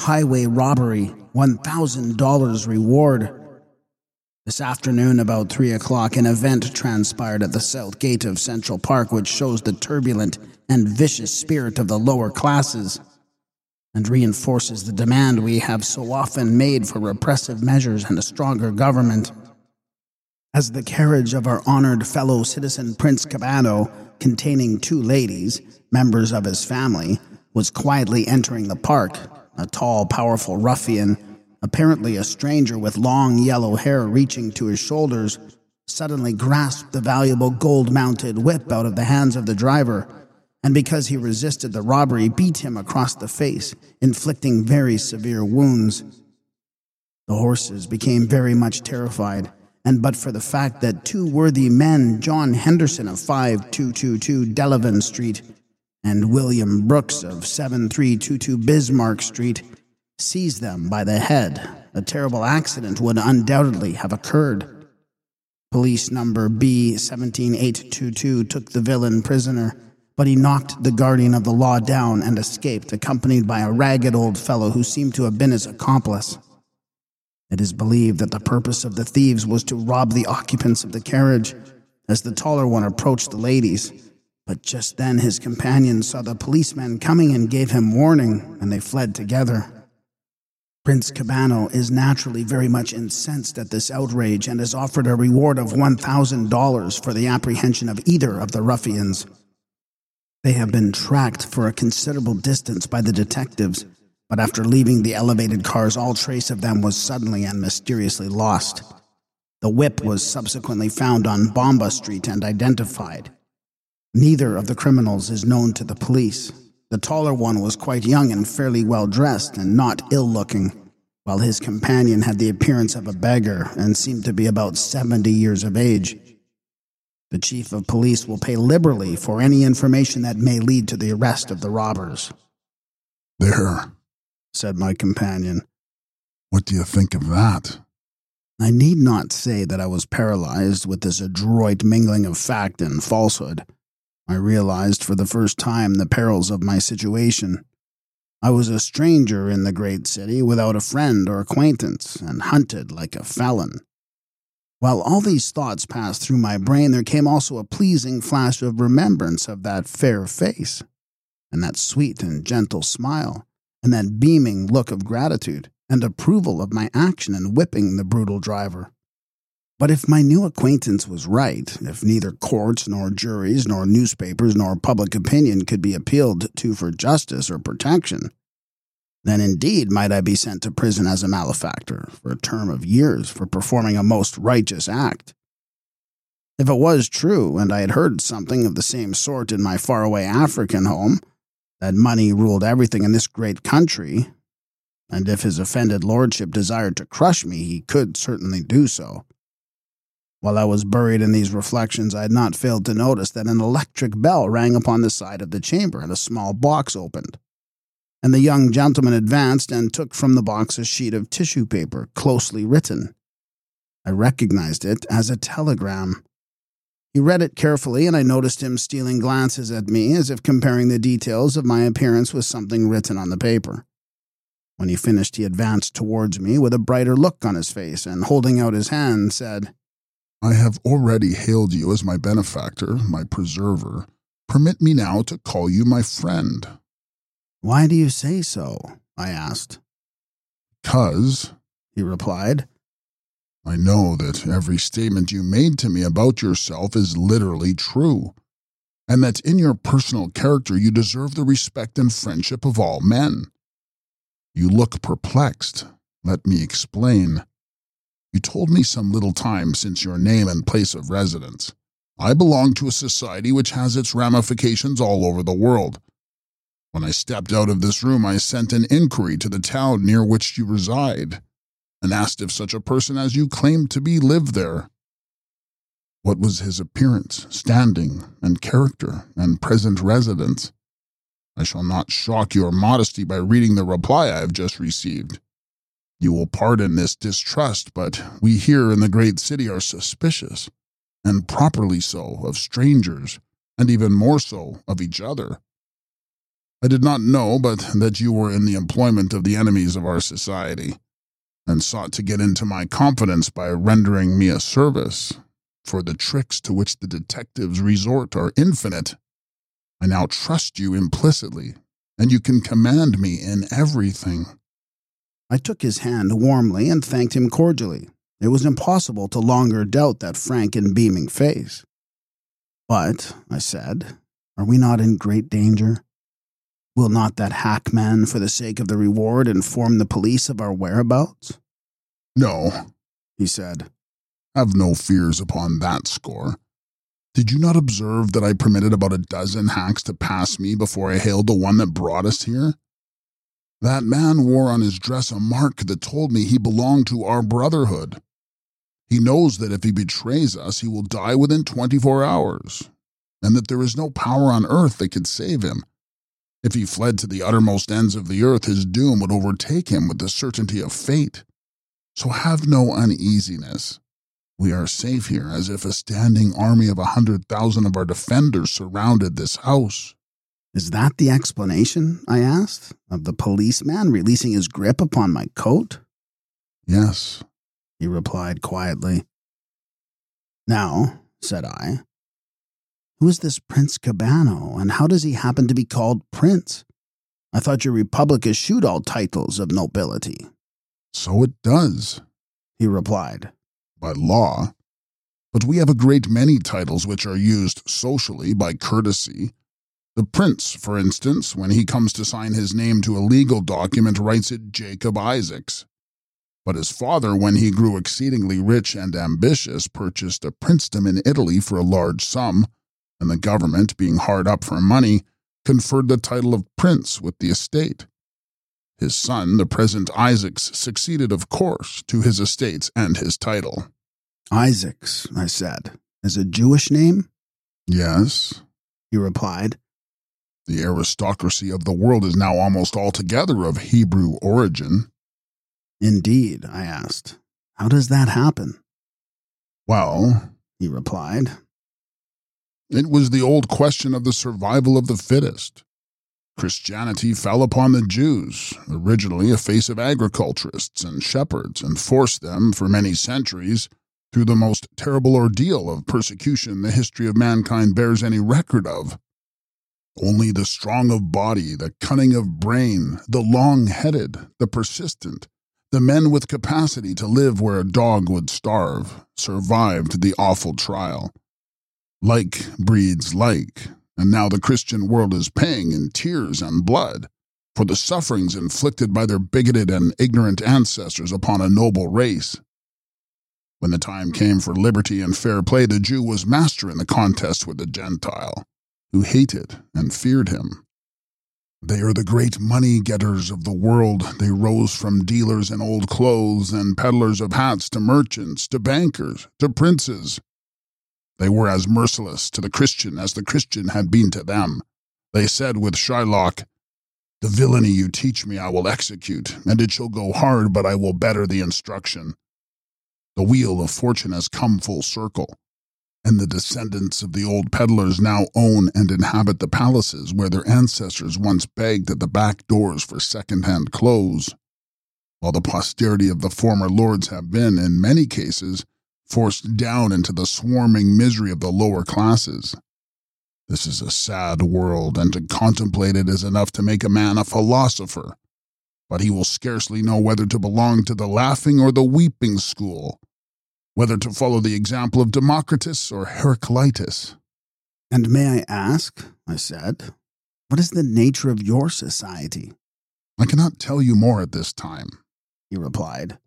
highway robbery, $1,000 reward. This afternoon, about 3 o'clock, an event transpired at the south gate of Central Park which shows the turbulent and vicious spirit of the lower classes and reinforces the demand we have so often made for repressive measures and a stronger government. As the carriage of our honored fellow citizen Prince Cabano, containing two ladies, members of his family, was quietly entering the park, a tall, powerful ruffian, apparently a stranger with long yellow hair reaching to his shoulders, suddenly grasped the valuable gold mounted whip out of the hands of the driver, and because he resisted the robbery, beat him across the face, inflicting very severe wounds. The horses became very much terrified, and but for the fact that two worthy men, John Henderson of 5222 Delavan Street and William Brooks of 7322 Bismarck Street seized them by the head. A terrible accident would undoubtedly have occurred. Police number B 17822 took the villain prisoner, but he knocked the guardian of the law down and escaped, accompanied by a ragged old fellow who seemed to have been his accomplice. It is believed that the purpose of the thieves was to rob the occupants of the carriage. As the taller one approached the ladies, but just then his companions saw the policeman coming and gave him warning, and they fled together. Prince Cabano is naturally very much incensed at this outrage and has offered a reward of $1,000 for the apprehension of either of the ruffians. They have been tracked for a considerable distance by the detectives, but after leaving the elevated cars, all trace of them was suddenly and mysteriously lost. The whip was subsequently found on Bomba Street and identified. Neither of the criminals is known to the police. The taller one was quite young and fairly well dressed and not ill looking, while his companion had the appearance of a beggar and seemed to be about 70 years of age. The chief of police will pay liberally for any information that may lead to the arrest of the robbers. There, said my companion. What do you think of that? I need not say that I was paralyzed with this adroit mingling of fact and falsehood. I realized for the first time the perils of my situation. I was a stranger in the great city without a friend or acquaintance, and hunted like a felon. While all these thoughts passed through my brain, there came also a pleasing flash of remembrance of that fair face, and that sweet and gentle smile, and that beaming look of gratitude and approval of my action in whipping the brutal driver. But if my new acquaintance was right, if neither courts, nor juries, nor newspapers, nor public opinion could be appealed to for justice or protection, then indeed might I be sent to prison as a malefactor for a term of years for performing a most righteous act. If it was true, and I had heard something of the same sort in my faraway African home, that money ruled everything in this great country, and if his offended lordship desired to crush me, he could certainly do so. While I was buried in these reflections, I had not failed to notice that an electric bell rang upon the side of the chamber and a small box opened. And the young gentleman advanced and took from the box a sheet of tissue paper, closely written. I recognized it as a telegram. He read it carefully, and I noticed him stealing glances at me as if comparing the details of my appearance with something written on the paper. When he finished, he advanced towards me with a brighter look on his face and, holding out his hand, said, I have already hailed you as my benefactor, my preserver. Permit me now to call you my friend. Why do you say so? I asked. Because, he replied, I know that every statement you made to me about yourself is literally true, and that in your personal character you deserve the respect and friendship of all men. You look perplexed. Let me explain. You told me some little time since your name and place of residence. I belong to a society which has its ramifications all over the world. When I stepped out of this room, I sent an inquiry to the town near which you reside and asked if such a person as you claimed to be lived there. What was his appearance, standing, and character, and present residence? I shall not shock your modesty by reading the reply I have just received. You will pardon this distrust, but we here in the great city are suspicious, and properly so, of strangers, and even more so of each other. I did not know but that you were in the employment of the enemies of our society, and sought to get into my confidence by rendering me a service, for the tricks to which the detectives resort are infinite. I now trust you implicitly, and you can command me in everything. I took his hand warmly and thanked him cordially. It was impossible to longer doubt that frank and beaming face. But, I said, are we not in great danger? Will not that hackman, for the sake of the reward, inform the police of our whereabouts? No, he said. Have no fears upon that score. Did you not observe that I permitted about a dozen hacks to pass me before I hailed the one that brought us here? That man wore on his dress a mark that told me he belonged to our brotherhood. He knows that if he betrays us, he will die within 24 hours, and that there is no power on earth that could save him. If he fled to the uttermost ends of the earth, his doom would overtake him with the certainty of fate. So have no uneasiness. We are safe here as if a standing army of a hundred thousand of our defenders surrounded this house. Is that the explanation, I asked, of the policeman releasing his grip upon my coat? Yes, he replied quietly. Now, said I, who is this Prince Cabano, and how does he happen to be called Prince? I thought your republic eschewed all titles of nobility. So it does, he replied. By law. But we have a great many titles which are used socially by courtesy the prince, for instance, when he comes to sign his name to a legal document, writes it Jacob Isaacs. But his father, when he grew exceedingly rich and ambitious, purchased a princedom in Italy for a large sum, and the government, being hard up for money, conferred the title of prince with the estate. His son, the present Isaacs, succeeded, of course, to his estates and his title. Isaacs, I said, is a Jewish name? Yes, he replied. The aristocracy of the world is now almost altogether of Hebrew origin. Indeed, I asked. How does that happen? Well, he replied, it was the old question of the survival of the fittest. Christianity fell upon the Jews, originally a face of agriculturists and shepherds, and forced them, for many centuries, through the most terrible ordeal of persecution the history of mankind bears any record of. Only the strong of body, the cunning of brain, the long headed, the persistent, the men with capacity to live where a dog would starve, survived the awful trial. Like breeds like, and now the Christian world is paying in tears and blood for the sufferings inflicted by their bigoted and ignorant ancestors upon a noble race. When the time came for liberty and fair play, the Jew was master in the contest with the Gentile who hated and feared him. They are the great money getters of the world. They rose from dealers in old clothes and peddlers of hats to merchants, to bankers, to princes. They were as merciless to the Christian as the Christian had been to them. They said with Shylock, The villainy you teach me I will execute, and it shall go hard, but I will better the instruction. The wheel of fortune has come full circle and the descendants of the old peddlers now own and inhabit the palaces where their ancestors once begged at the back doors for second-hand clothes, while the posterity of the former lords have been, in many cases, forced down into the swarming misery of the lower classes. This is a sad world, and to contemplate it is enough to make a man a philosopher. But he will scarcely know whether to belong to the laughing or the weeping school whether to follow the example of Democritus or Heraclitus. And may I ask, I said, what is the nature of your society? I cannot tell you more at this time, he replied.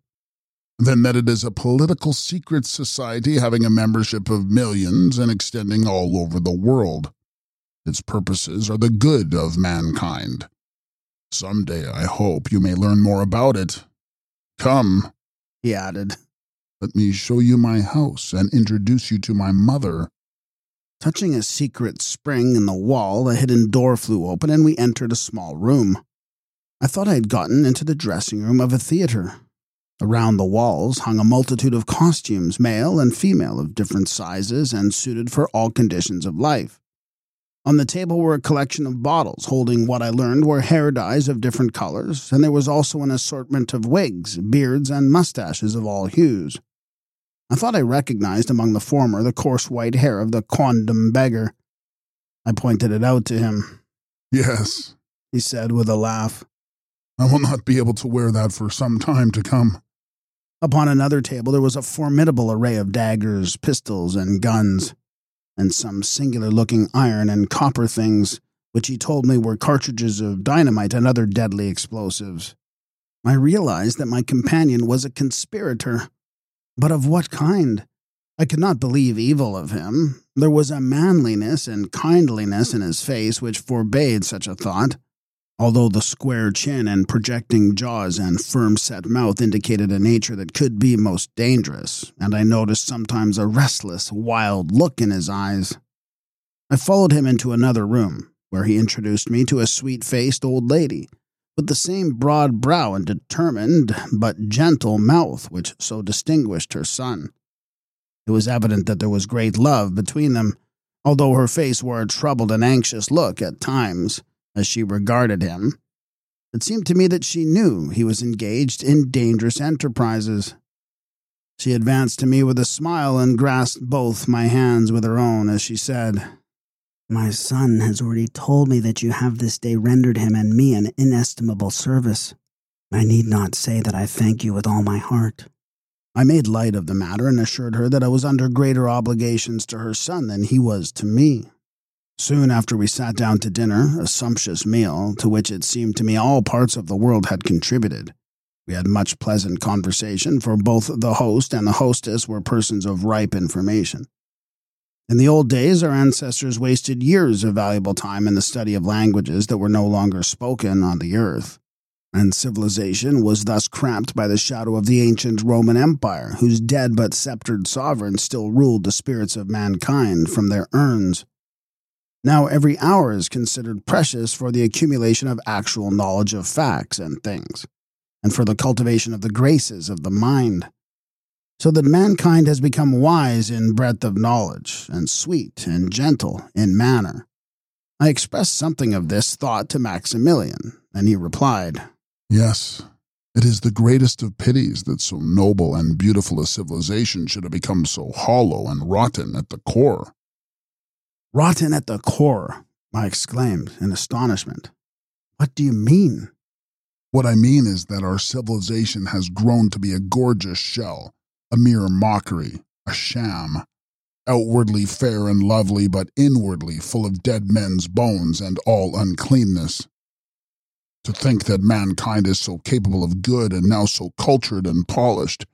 Than that it is a political secret society having a membership of millions and extending all over the world. Its purposes are the good of mankind. Some day, I hope, you may learn more about it. Come, he added, let me show you my house and introduce you to my mother. Touching a secret spring in the wall, a hidden door flew open and we entered a small room. I thought I had gotten into the dressing room of a theater. Around the walls hung a multitude of costumes, male and female, of different sizes and suited for all conditions of life. On the table were a collection of bottles holding what I learned were hair dyes of different colors, and there was also an assortment of wigs, beards, and mustaches of all hues. I thought I recognized among the former the coarse white hair of the quondam beggar. I pointed it out to him. Yes, he said with a laugh. I will not be able to wear that for some time to come. Upon another table there was a formidable array of daggers, pistols, and guns, and some singular looking iron and copper things, which he told me were cartridges of dynamite and other deadly explosives. I realized that my companion was a conspirator but of what kind? I could not believe evil of him. There was a manliness and kindliness in his face which forbade such a thought, although the square chin and projecting jaws and firm set mouth indicated a nature that could be most dangerous, and I noticed sometimes a restless, wild look in his eyes. I followed him into another room, where he introduced me to a sweet faced old lady with the same broad brow and determined but gentle mouth which so distinguished her son. It was evident that there was great love between them, although her face wore a troubled and anxious look at times as she regarded him. It seemed to me that she knew he was engaged in dangerous enterprises. She advanced to me with a smile and grasped both my hands with her own as she said, my son has already told me that you have this day rendered him and me an inestimable service. I need not say that I thank you with all my heart. I made light of the matter and assured her that I was under greater obligations to her son than he was to me. Soon after we sat down to dinner, a sumptuous meal, to which it seemed to me all parts of the world had contributed. We had much pleasant conversation, for both the host and the hostess were persons of ripe information. In the old days, our ancestors wasted years of valuable time in the study of languages that were no longer spoken on the earth, and civilization was thus cramped by the shadow of the ancient Roman Empire, whose dead but sceptered sovereign still ruled the spirits of mankind from their urns. Now every hour is considered precious for the accumulation of actual knowledge of facts and things, and for the cultivation of the graces of the mind so that mankind has become wise in breadth of knowledge, and sweet and gentle in manner. I expressed something of this thought to Maximilian, and he replied, Yes, it is the greatest of pities that so noble and beautiful a civilization should have become so hollow and rotten at the core. Rotten at the core, I exclaimed in astonishment. What do you mean? What I mean is that our civilization has grown to be a gorgeous shell a mere mockery, a sham, outwardly fair and lovely, but inwardly full of dead men's bones and all uncleanness. To think that mankind is so capable of good and now so cultured and polished,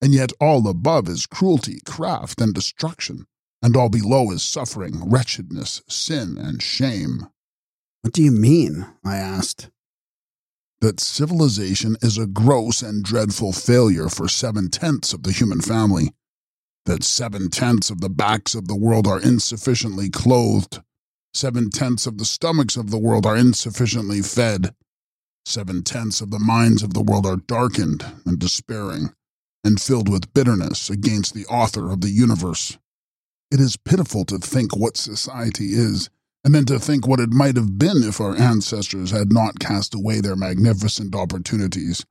and yet all above is cruelty, craft, and destruction, and all below is suffering, wretchedness, sin, and shame. What do you mean? I asked. That civilization is a gross and dreadful failure for seven tenths of the human family. That seven tenths of the backs of the world are insufficiently clothed. Seven tenths of the stomachs of the world are insufficiently fed. Seven tenths of the minds of the world are darkened and despairing and filled with bitterness against the author of the universe. It is pitiful to think what society is, and then to think what it might have been if our ancestors had not cast away their magnificent opportunities,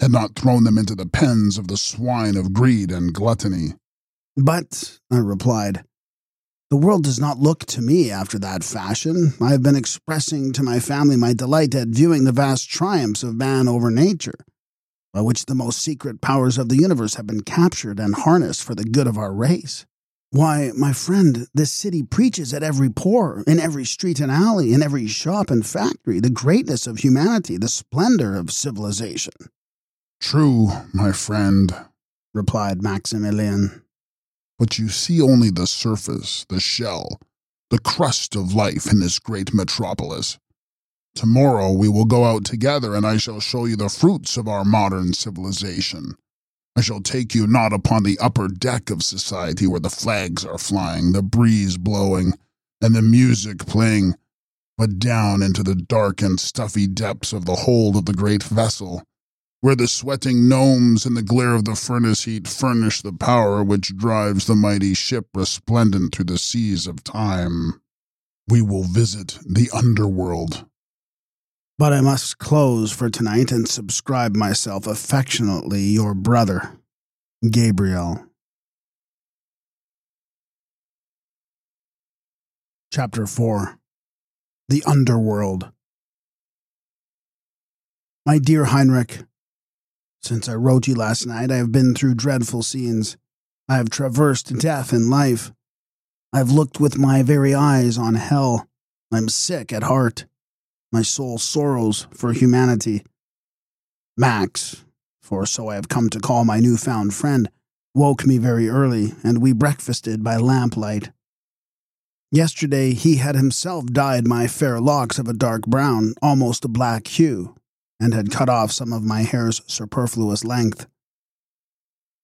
had not thrown them into the pens of the swine of greed and gluttony. But, I replied, the world does not look to me after that fashion. I have been expressing to my family my delight at viewing the vast triumphs of man over nature by which the most secret powers of the universe have been captured and harnessed for the good of our race. Why, my friend, this city preaches at every pore, in every street and alley, in every shop and factory, the greatness of humanity, the splendor of civilization. True, my friend, replied Maximilian. But you see only the surface, the shell, the crust of life in this great metropolis. Tomorrow we will go out together, and I shall show you the fruits of our modern civilization. I shall take you not upon the upper deck of society where the flags are flying, the breeze blowing, and the music playing, but down into the dark and stuffy depths of the hold of the great vessel, where the sweating gnomes and the glare of the furnace heat furnish the power which drives the mighty ship resplendent through the seas of time. We will visit the underworld but I must close for tonight and subscribe myself affectionately your brother, Gabriel. Chapter 4 The Underworld. My dear Heinrich, since I wrote you last night, I have been through dreadful scenes. I have traversed death and life. I have looked with my very eyes on hell. I am sick at heart my soul sorrows for humanity. Max, for so I have come to call my new-found friend, woke me very early, and we breakfasted by lamplight. Yesterday he had himself dyed my fair locks of a dark brown, almost a black hue, and had cut off some of my hair's superfluous length.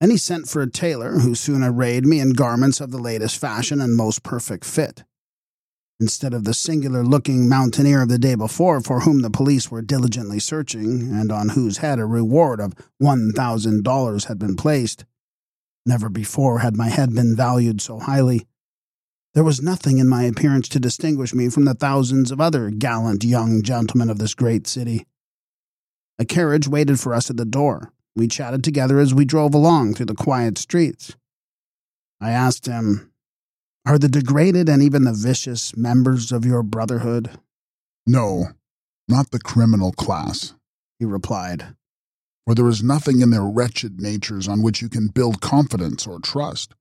Then he sent for a tailor, who soon arrayed me in garments of the latest fashion and most perfect fit instead of the singular looking mountaineer of the day before for whom the police were diligently searching and on whose head a reward of $1,000 had been placed. Never before had my head been valued so highly. There was nothing in my appearance to distinguish me from the thousands of other gallant young gentlemen of this great city. A carriage waited for us at the door. We chatted together as we drove along through the quiet streets. I asked him, are the degraded and even the vicious members of your brotherhood? No, not the criminal class, he replied. For there is nothing in their wretched natures on which you can build confidence or trust.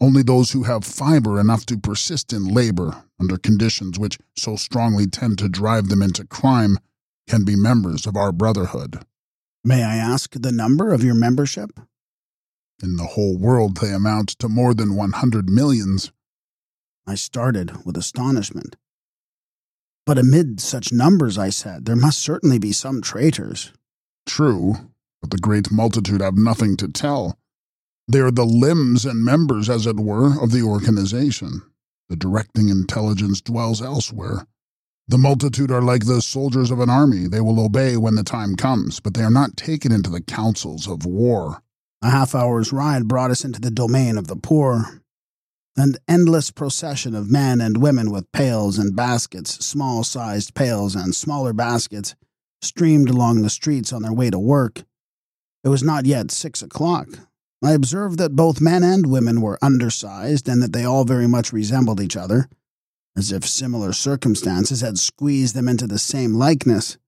Only those who have fiber enough to persist in labor under conditions which so strongly tend to drive them into crime can be members of our brotherhood. May I ask the number of your membership? In the whole world, they amount to more than 100 millions. I started with astonishment. But amid such numbers, I said, there must certainly be some traitors. True, but the great multitude have nothing to tell. They are the limbs and members, as it were, of the organization. The directing intelligence dwells elsewhere. The multitude are like the soldiers of an army. They will obey when the time comes, but they are not taken into the councils of war. A half hour's ride brought us into the domain of the poor, an endless procession of men and women with pails and baskets, small sized pails and smaller baskets, streamed along the streets on their way to work. It was not yet six o'clock. I observed that both men and women were undersized and that they all very much resembled each other, as if similar circumstances had squeezed them into the same likeness.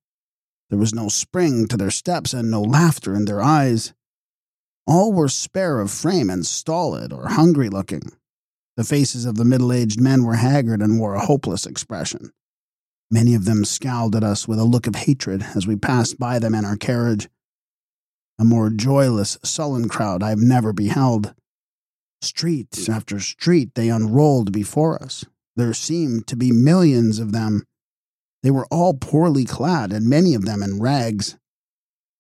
There was no spring to their steps and no laughter in their eyes. All were spare of frame and stolid or hungry looking. The faces of the middle aged men were haggard and wore a hopeless expression. Many of them scowled at us with a look of hatred as we passed by them in our carriage. A more joyless, sullen crowd I have never beheld. Street after street they unrolled before us. There seemed to be millions of them. They were all poorly clad, and many of them in rags.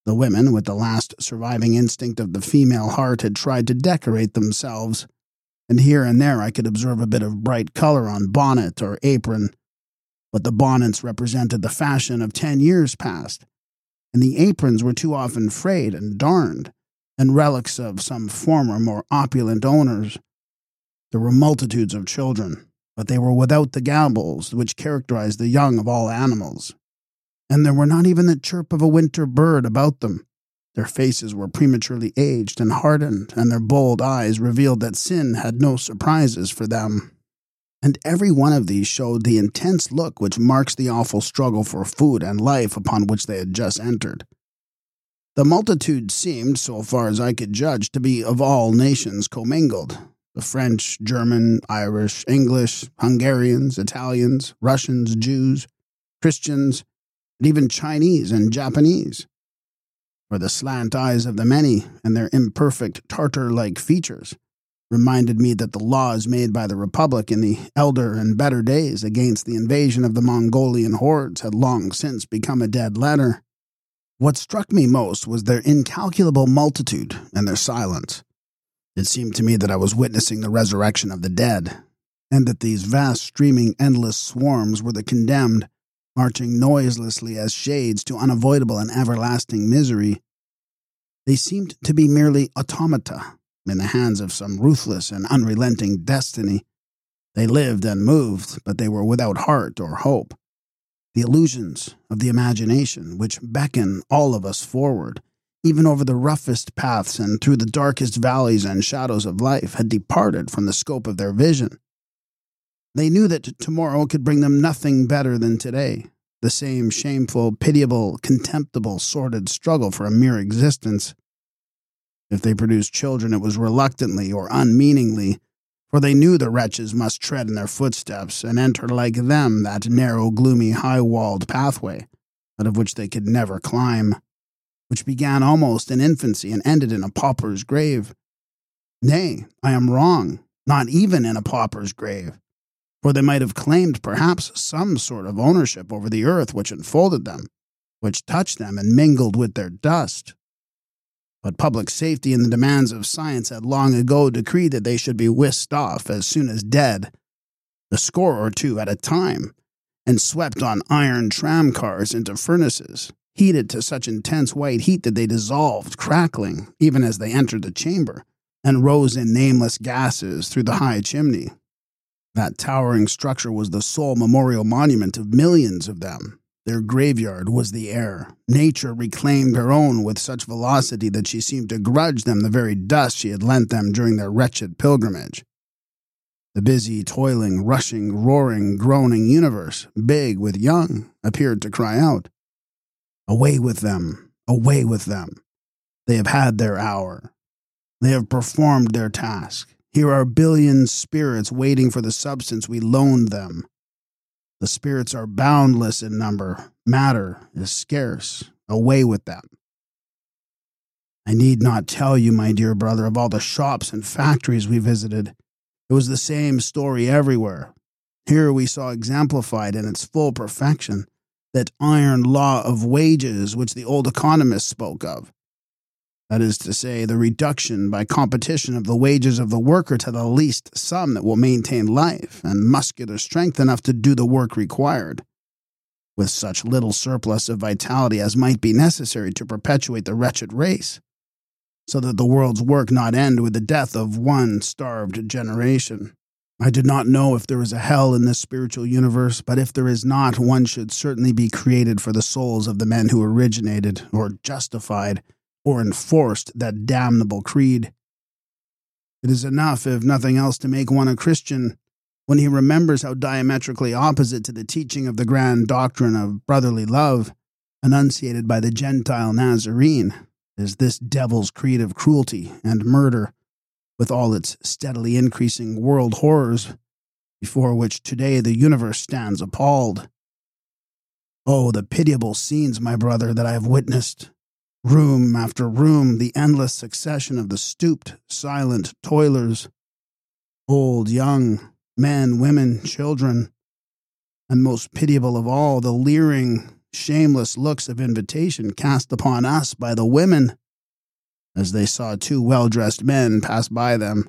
The women, with the last surviving instinct of the female heart, had tried to decorate themselves, and here and there I could observe a bit of bright color on bonnet or apron. But the bonnets represented the fashion of ten years past, and the aprons were too often frayed and darned, and relics of some former more opulent owners. There were multitudes of children, but they were without the gambols which characterize the young of all animals and there were not even the chirp of a winter bird about them. Their faces were prematurely aged and hardened, and their bold eyes revealed that sin had no surprises for them. And every one of these showed the intense look which marks the awful struggle for food and life upon which they had just entered. The multitude seemed, so far as I could judge, to be of all nations commingled the French, German, Irish, English, Hungarians, Italians, Russians, Jews, Christians, and even Chinese and Japanese. For the slant eyes of the many and their imperfect Tartar like features reminded me that the laws made by the Republic in the elder and better days against the invasion of the Mongolian hordes had long since become a dead letter. What struck me most was their incalculable multitude and their silence. It seemed to me that I was witnessing the resurrection of the dead, and that these vast, streaming, endless swarms were the condemned marching noiselessly as shades to unavoidable and everlasting misery. They seemed to be merely automata in the hands of some ruthless and unrelenting destiny. They lived and moved, but they were without heart or hope. The illusions of the imagination, which beckon all of us forward, even over the roughest paths and through the darkest valleys and shadows of life, had departed from the scope of their vision. They knew that tomorrow could bring them nothing better than today, the same shameful, pitiable, contemptible, sordid struggle for a mere existence. If they produced children, it was reluctantly or unmeaningly, for they knew the wretches must tread in their footsteps and enter like them that narrow, gloomy, high walled pathway, out of which they could never climb, which began almost in infancy and ended in a pauper's grave. Nay, I am wrong, not even in a pauper's grave for they might have claimed perhaps some sort of ownership over the earth which enfolded them, which touched them and mingled with their dust. But public safety and the demands of science had long ago decreed that they should be whisked off as soon as dead, a score or two at a time, and swept on iron tram cars into furnaces, heated to such intense white heat that they dissolved, crackling, even as they entered the chamber, and rose in nameless gases through the high chimney. That towering structure was the sole memorial monument of millions of them. Their graveyard was the air. Nature reclaimed her own with such velocity that she seemed to grudge them the very dust she had lent them during their wretched pilgrimage. The busy, toiling, rushing, roaring, groaning universe, big with young, appeared to cry out, Away with them! Away with them! They have had their hour. They have performed their task. Here are billion spirits waiting for the substance we loaned them. The spirits are boundless in number. Matter is scarce. Away with them. I need not tell you, my dear brother, of all the shops and factories we visited. It was the same story everywhere. Here we saw exemplified in its full perfection that iron law of wages which the old economists spoke of. That is to say, the reduction by competition of the wages of the worker to the least sum that will maintain life and muscular strength enough to do the work required, with such little surplus of vitality as might be necessary to perpetuate the wretched race, so that the world's work not end with the death of one starved generation. I do not know if there is a hell in this spiritual universe, but if there is not, one should certainly be created for the souls of the men who originated or justified or enforced that damnable creed. It is enough, if nothing else, to make one a Christian when he remembers how diametrically opposite to the teaching of the grand doctrine of brotherly love, enunciated by the Gentile Nazarene, is this devil's creed of cruelty and murder, with all its steadily increasing world horrors, before which today the universe stands appalled. Oh, the pitiable scenes, my brother, that I have witnessed Room after room, the endless succession of the stooped, silent toilers, old, young, men, women, children, and most pitiable of all, the leering, shameless looks of invitation cast upon us by the women as they saw two well dressed men pass by them.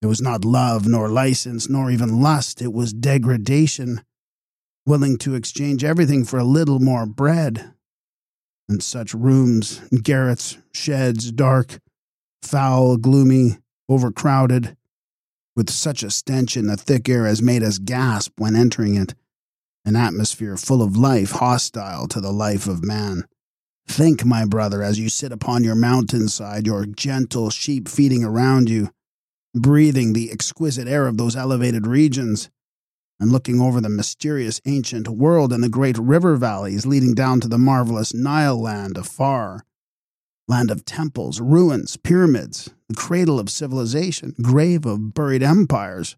It was not love, nor license, nor even lust, it was degradation, willing to exchange everything for a little more bread. And such rooms, garrets, sheds, dark, foul, gloomy, overcrowded, with such a stench in the thick air as made us gasp when entering it, an atmosphere full of life hostile to the life of man. Think, my brother, as you sit upon your mountainside, your gentle sheep feeding around you, breathing the exquisite air of those elevated regions, and looking over the mysterious ancient world and the great river valleys leading down to the marvelous Nile land afar. Land of temples, ruins, pyramids, the cradle of civilization, grave of buried empires.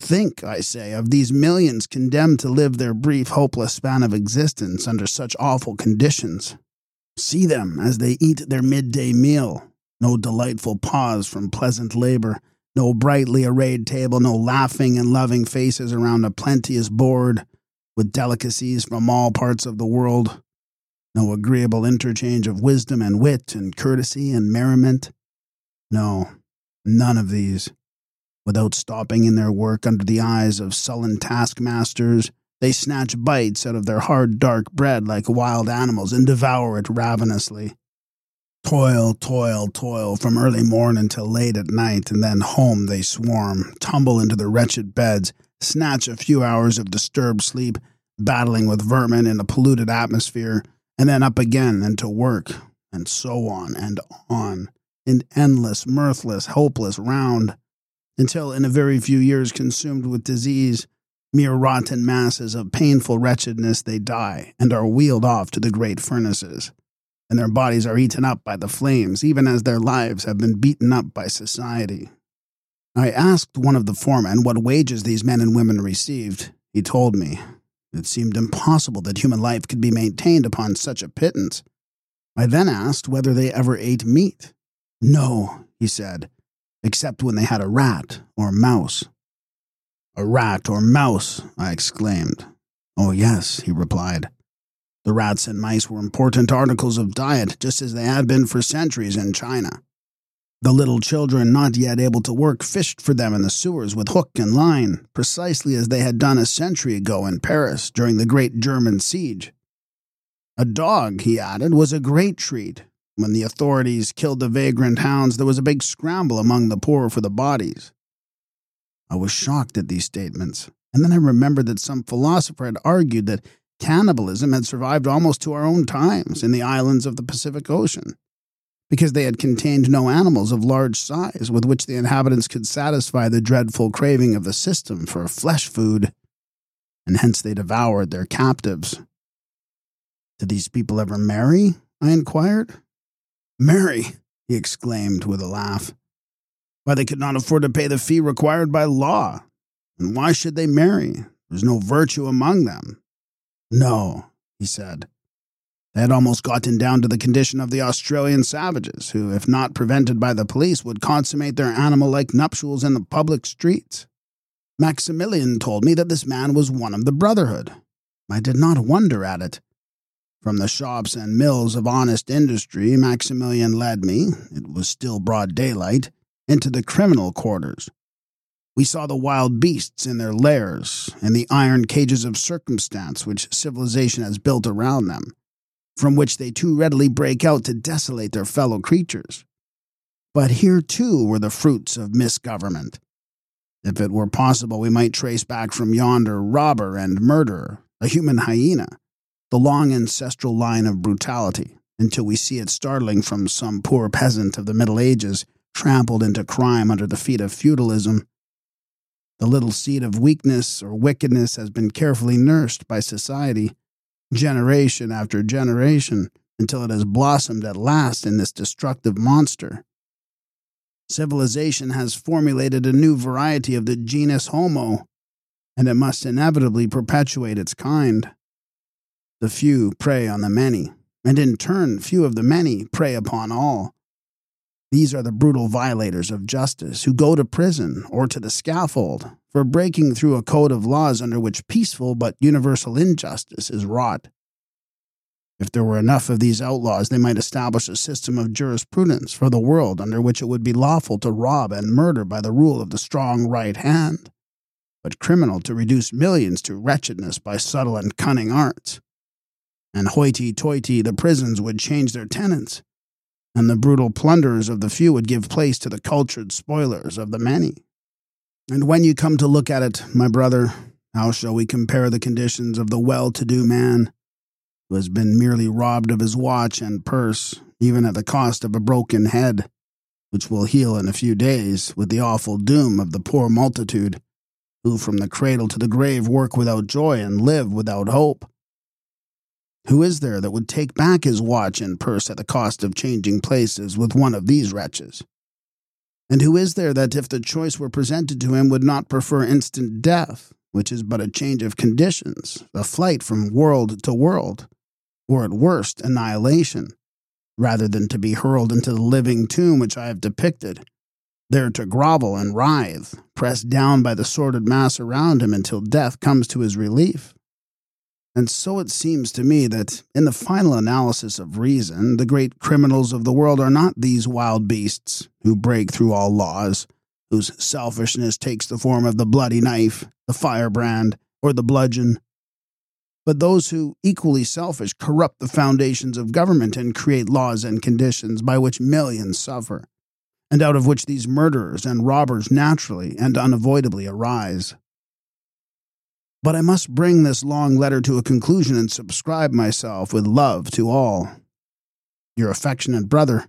Think, I say, of these millions condemned to live their brief, hopeless span of existence under such awful conditions. See them as they eat their midday meal. No delightful pause from pleasant labor, no brightly arrayed table, no laughing and loving faces around a plenteous board with delicacies from all parts of the world, no agreeable interchange of wisdom and wit and courtesy and merriment. No, none of these. Without stopping in their work under the eyes of sullen taskmasters, they snatch bites out of their hard, dark bread like wild animals and devour it ravenously. Toil, toil, toil from early morn until late at night, and then home they swarm, tumble into their wretched beds, snatch a few hours of disturbed sleep, battling with vermin in a polluted atmosphere, and then up again and to work, and so on and on, in endless, mirthless, hopeless round, until in a very few years consumed with disease, Mere rotten masses of painful wretchedness, they die and are wheeled off to the great furnaces. And their bodies are eaten up by the flames, even as their lives have been beaten up by society. I asked one of the foremen what wages these men and women received. He told me. It seemed impossible that human life could be maintained upon such a pittance. I then asked whether they ever ate meat. No, he said, except when they had a rat or mouse. A rat or mouse, I exclaimed. Oh, yes, he replied. The rats and mice were important articles of diet, just as they had been for centuries in China. The little children, not yet able to work, fished for them in the sewers with hook and line, precisely as they had done a century ago in Paris during the great German siege. A dog, he added, was a great treat. When the authorities killed the vagrant hounds, there was a big scramble among the poor for the bodies. I was shocked at these statements, and then I remembered that some philosopher had argued that cannibalism had survived almost to our own times in the islands of the Pacific Ocean, because they had contained no animals of large size with which the inhabitants could satisfy the dreadful craving of the system for flesh food, and hence they devoured their captives. Did these people ever marry? I inquired. Marry, he exclaimed with a laugh. Why, they could not afford to pay the fee required by law. And why should they marry? There's no virtue among them. No, he said. They had almost gotten down to the condition of the Australian savages, who, if not prevented by the police, would consummate their animal like nuptials in the public streets. Maximilian told me that this man was one of the Brotherhood. I did not wonder at it. From the shops and mills of honest industry, Maximilian led me, it was still broad daylight, into the criminal quarters. We saw the wild beasts in their lairs and the iron cages of circumstance which civilization has built around them, from which they too readily break out to desolate their fellow creatures. But here too were the fruits of misgovernment. If it were possible, we might trace back from yonder robber and murderer, a human hyena, the long ancestral line of brutality, until we see it startling from some poor peasant of the Middle Ages trampled into crime under the feet of feudalism. The little seed of weakness or wickedness has been carefully nursed by society, generation after generation, until it has blossomed at last in this destructive monster. Civilization has formulated a new variety of the genus Homo, and it must inevitably perpetuate its kind. The few prey on the many, and in turn, few of the many prey upon all. These are the brutal violators of justice who go to prison or to the scaffold for breaking through a code of laws under which peaceful but universal injustice is wrought. If there were enough of these outlaws, they might establish a system of jurisprudence for the world under which it would be lawful to rob and murder by the rule of the strong right hand, but criminal to reduce millions to wretchedness by subtle and cunning arts. And hoity toity, the prisons would change their tenants, and the brutal plunderers of the few would give place to the cultured spoilers of the many. And when you come to look at it, my brother, how shall we compare the conditions of the well to do man? who has been merely robbed of his watch and purse, even at the cost of a broken head, which will heal in a few days, with the awful doom of the poor multitude, who from the cradle to the grave work without joy and live without hope. Who is there that would take back his watch and purse at the cost of changing places with one of these wretches? And who is there that, if the choice were presented to him, would not prefer instant death, which is but a change of conditions, a flight from world to world, or at worst, annihilation, rather than to be hurled into the living tomb which I have depicted, there to grovel and writhe, pressed down by the sordid mass around him until death comes to his relief? And so it seems to me that, in the final analysis of reason, the great criminals of the world are not these wild beasts who break through all laws, whose selfishness takes the form of the bloody knife, the firebrand, or the bludgeon, but those who, equally selfish, corrupt the foundations of government and create laws and conditions by which millions suffer, and out of which these murderers and robbers naturally and unavoidably arise. But I must bring this long letter to a conclusion and subscribe myself with love to all. Your affectionate brother,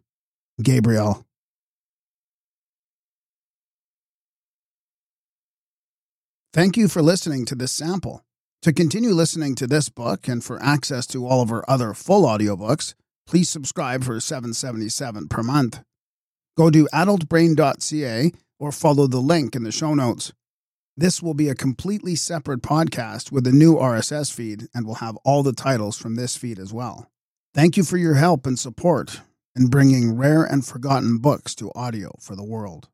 Gabriel. Thank you for listening to this sample. To continue listening to this book and for access to all of our other full audiobooks, please subscribe for 777 per month. Go to adultbrain.ca or follow the link in the show notes. This will be a completely separate podcast with a new RSS feed and will have all the titles from this feed as well. Thank you for your help and support in bringing rare and forgotten books to audio for the world.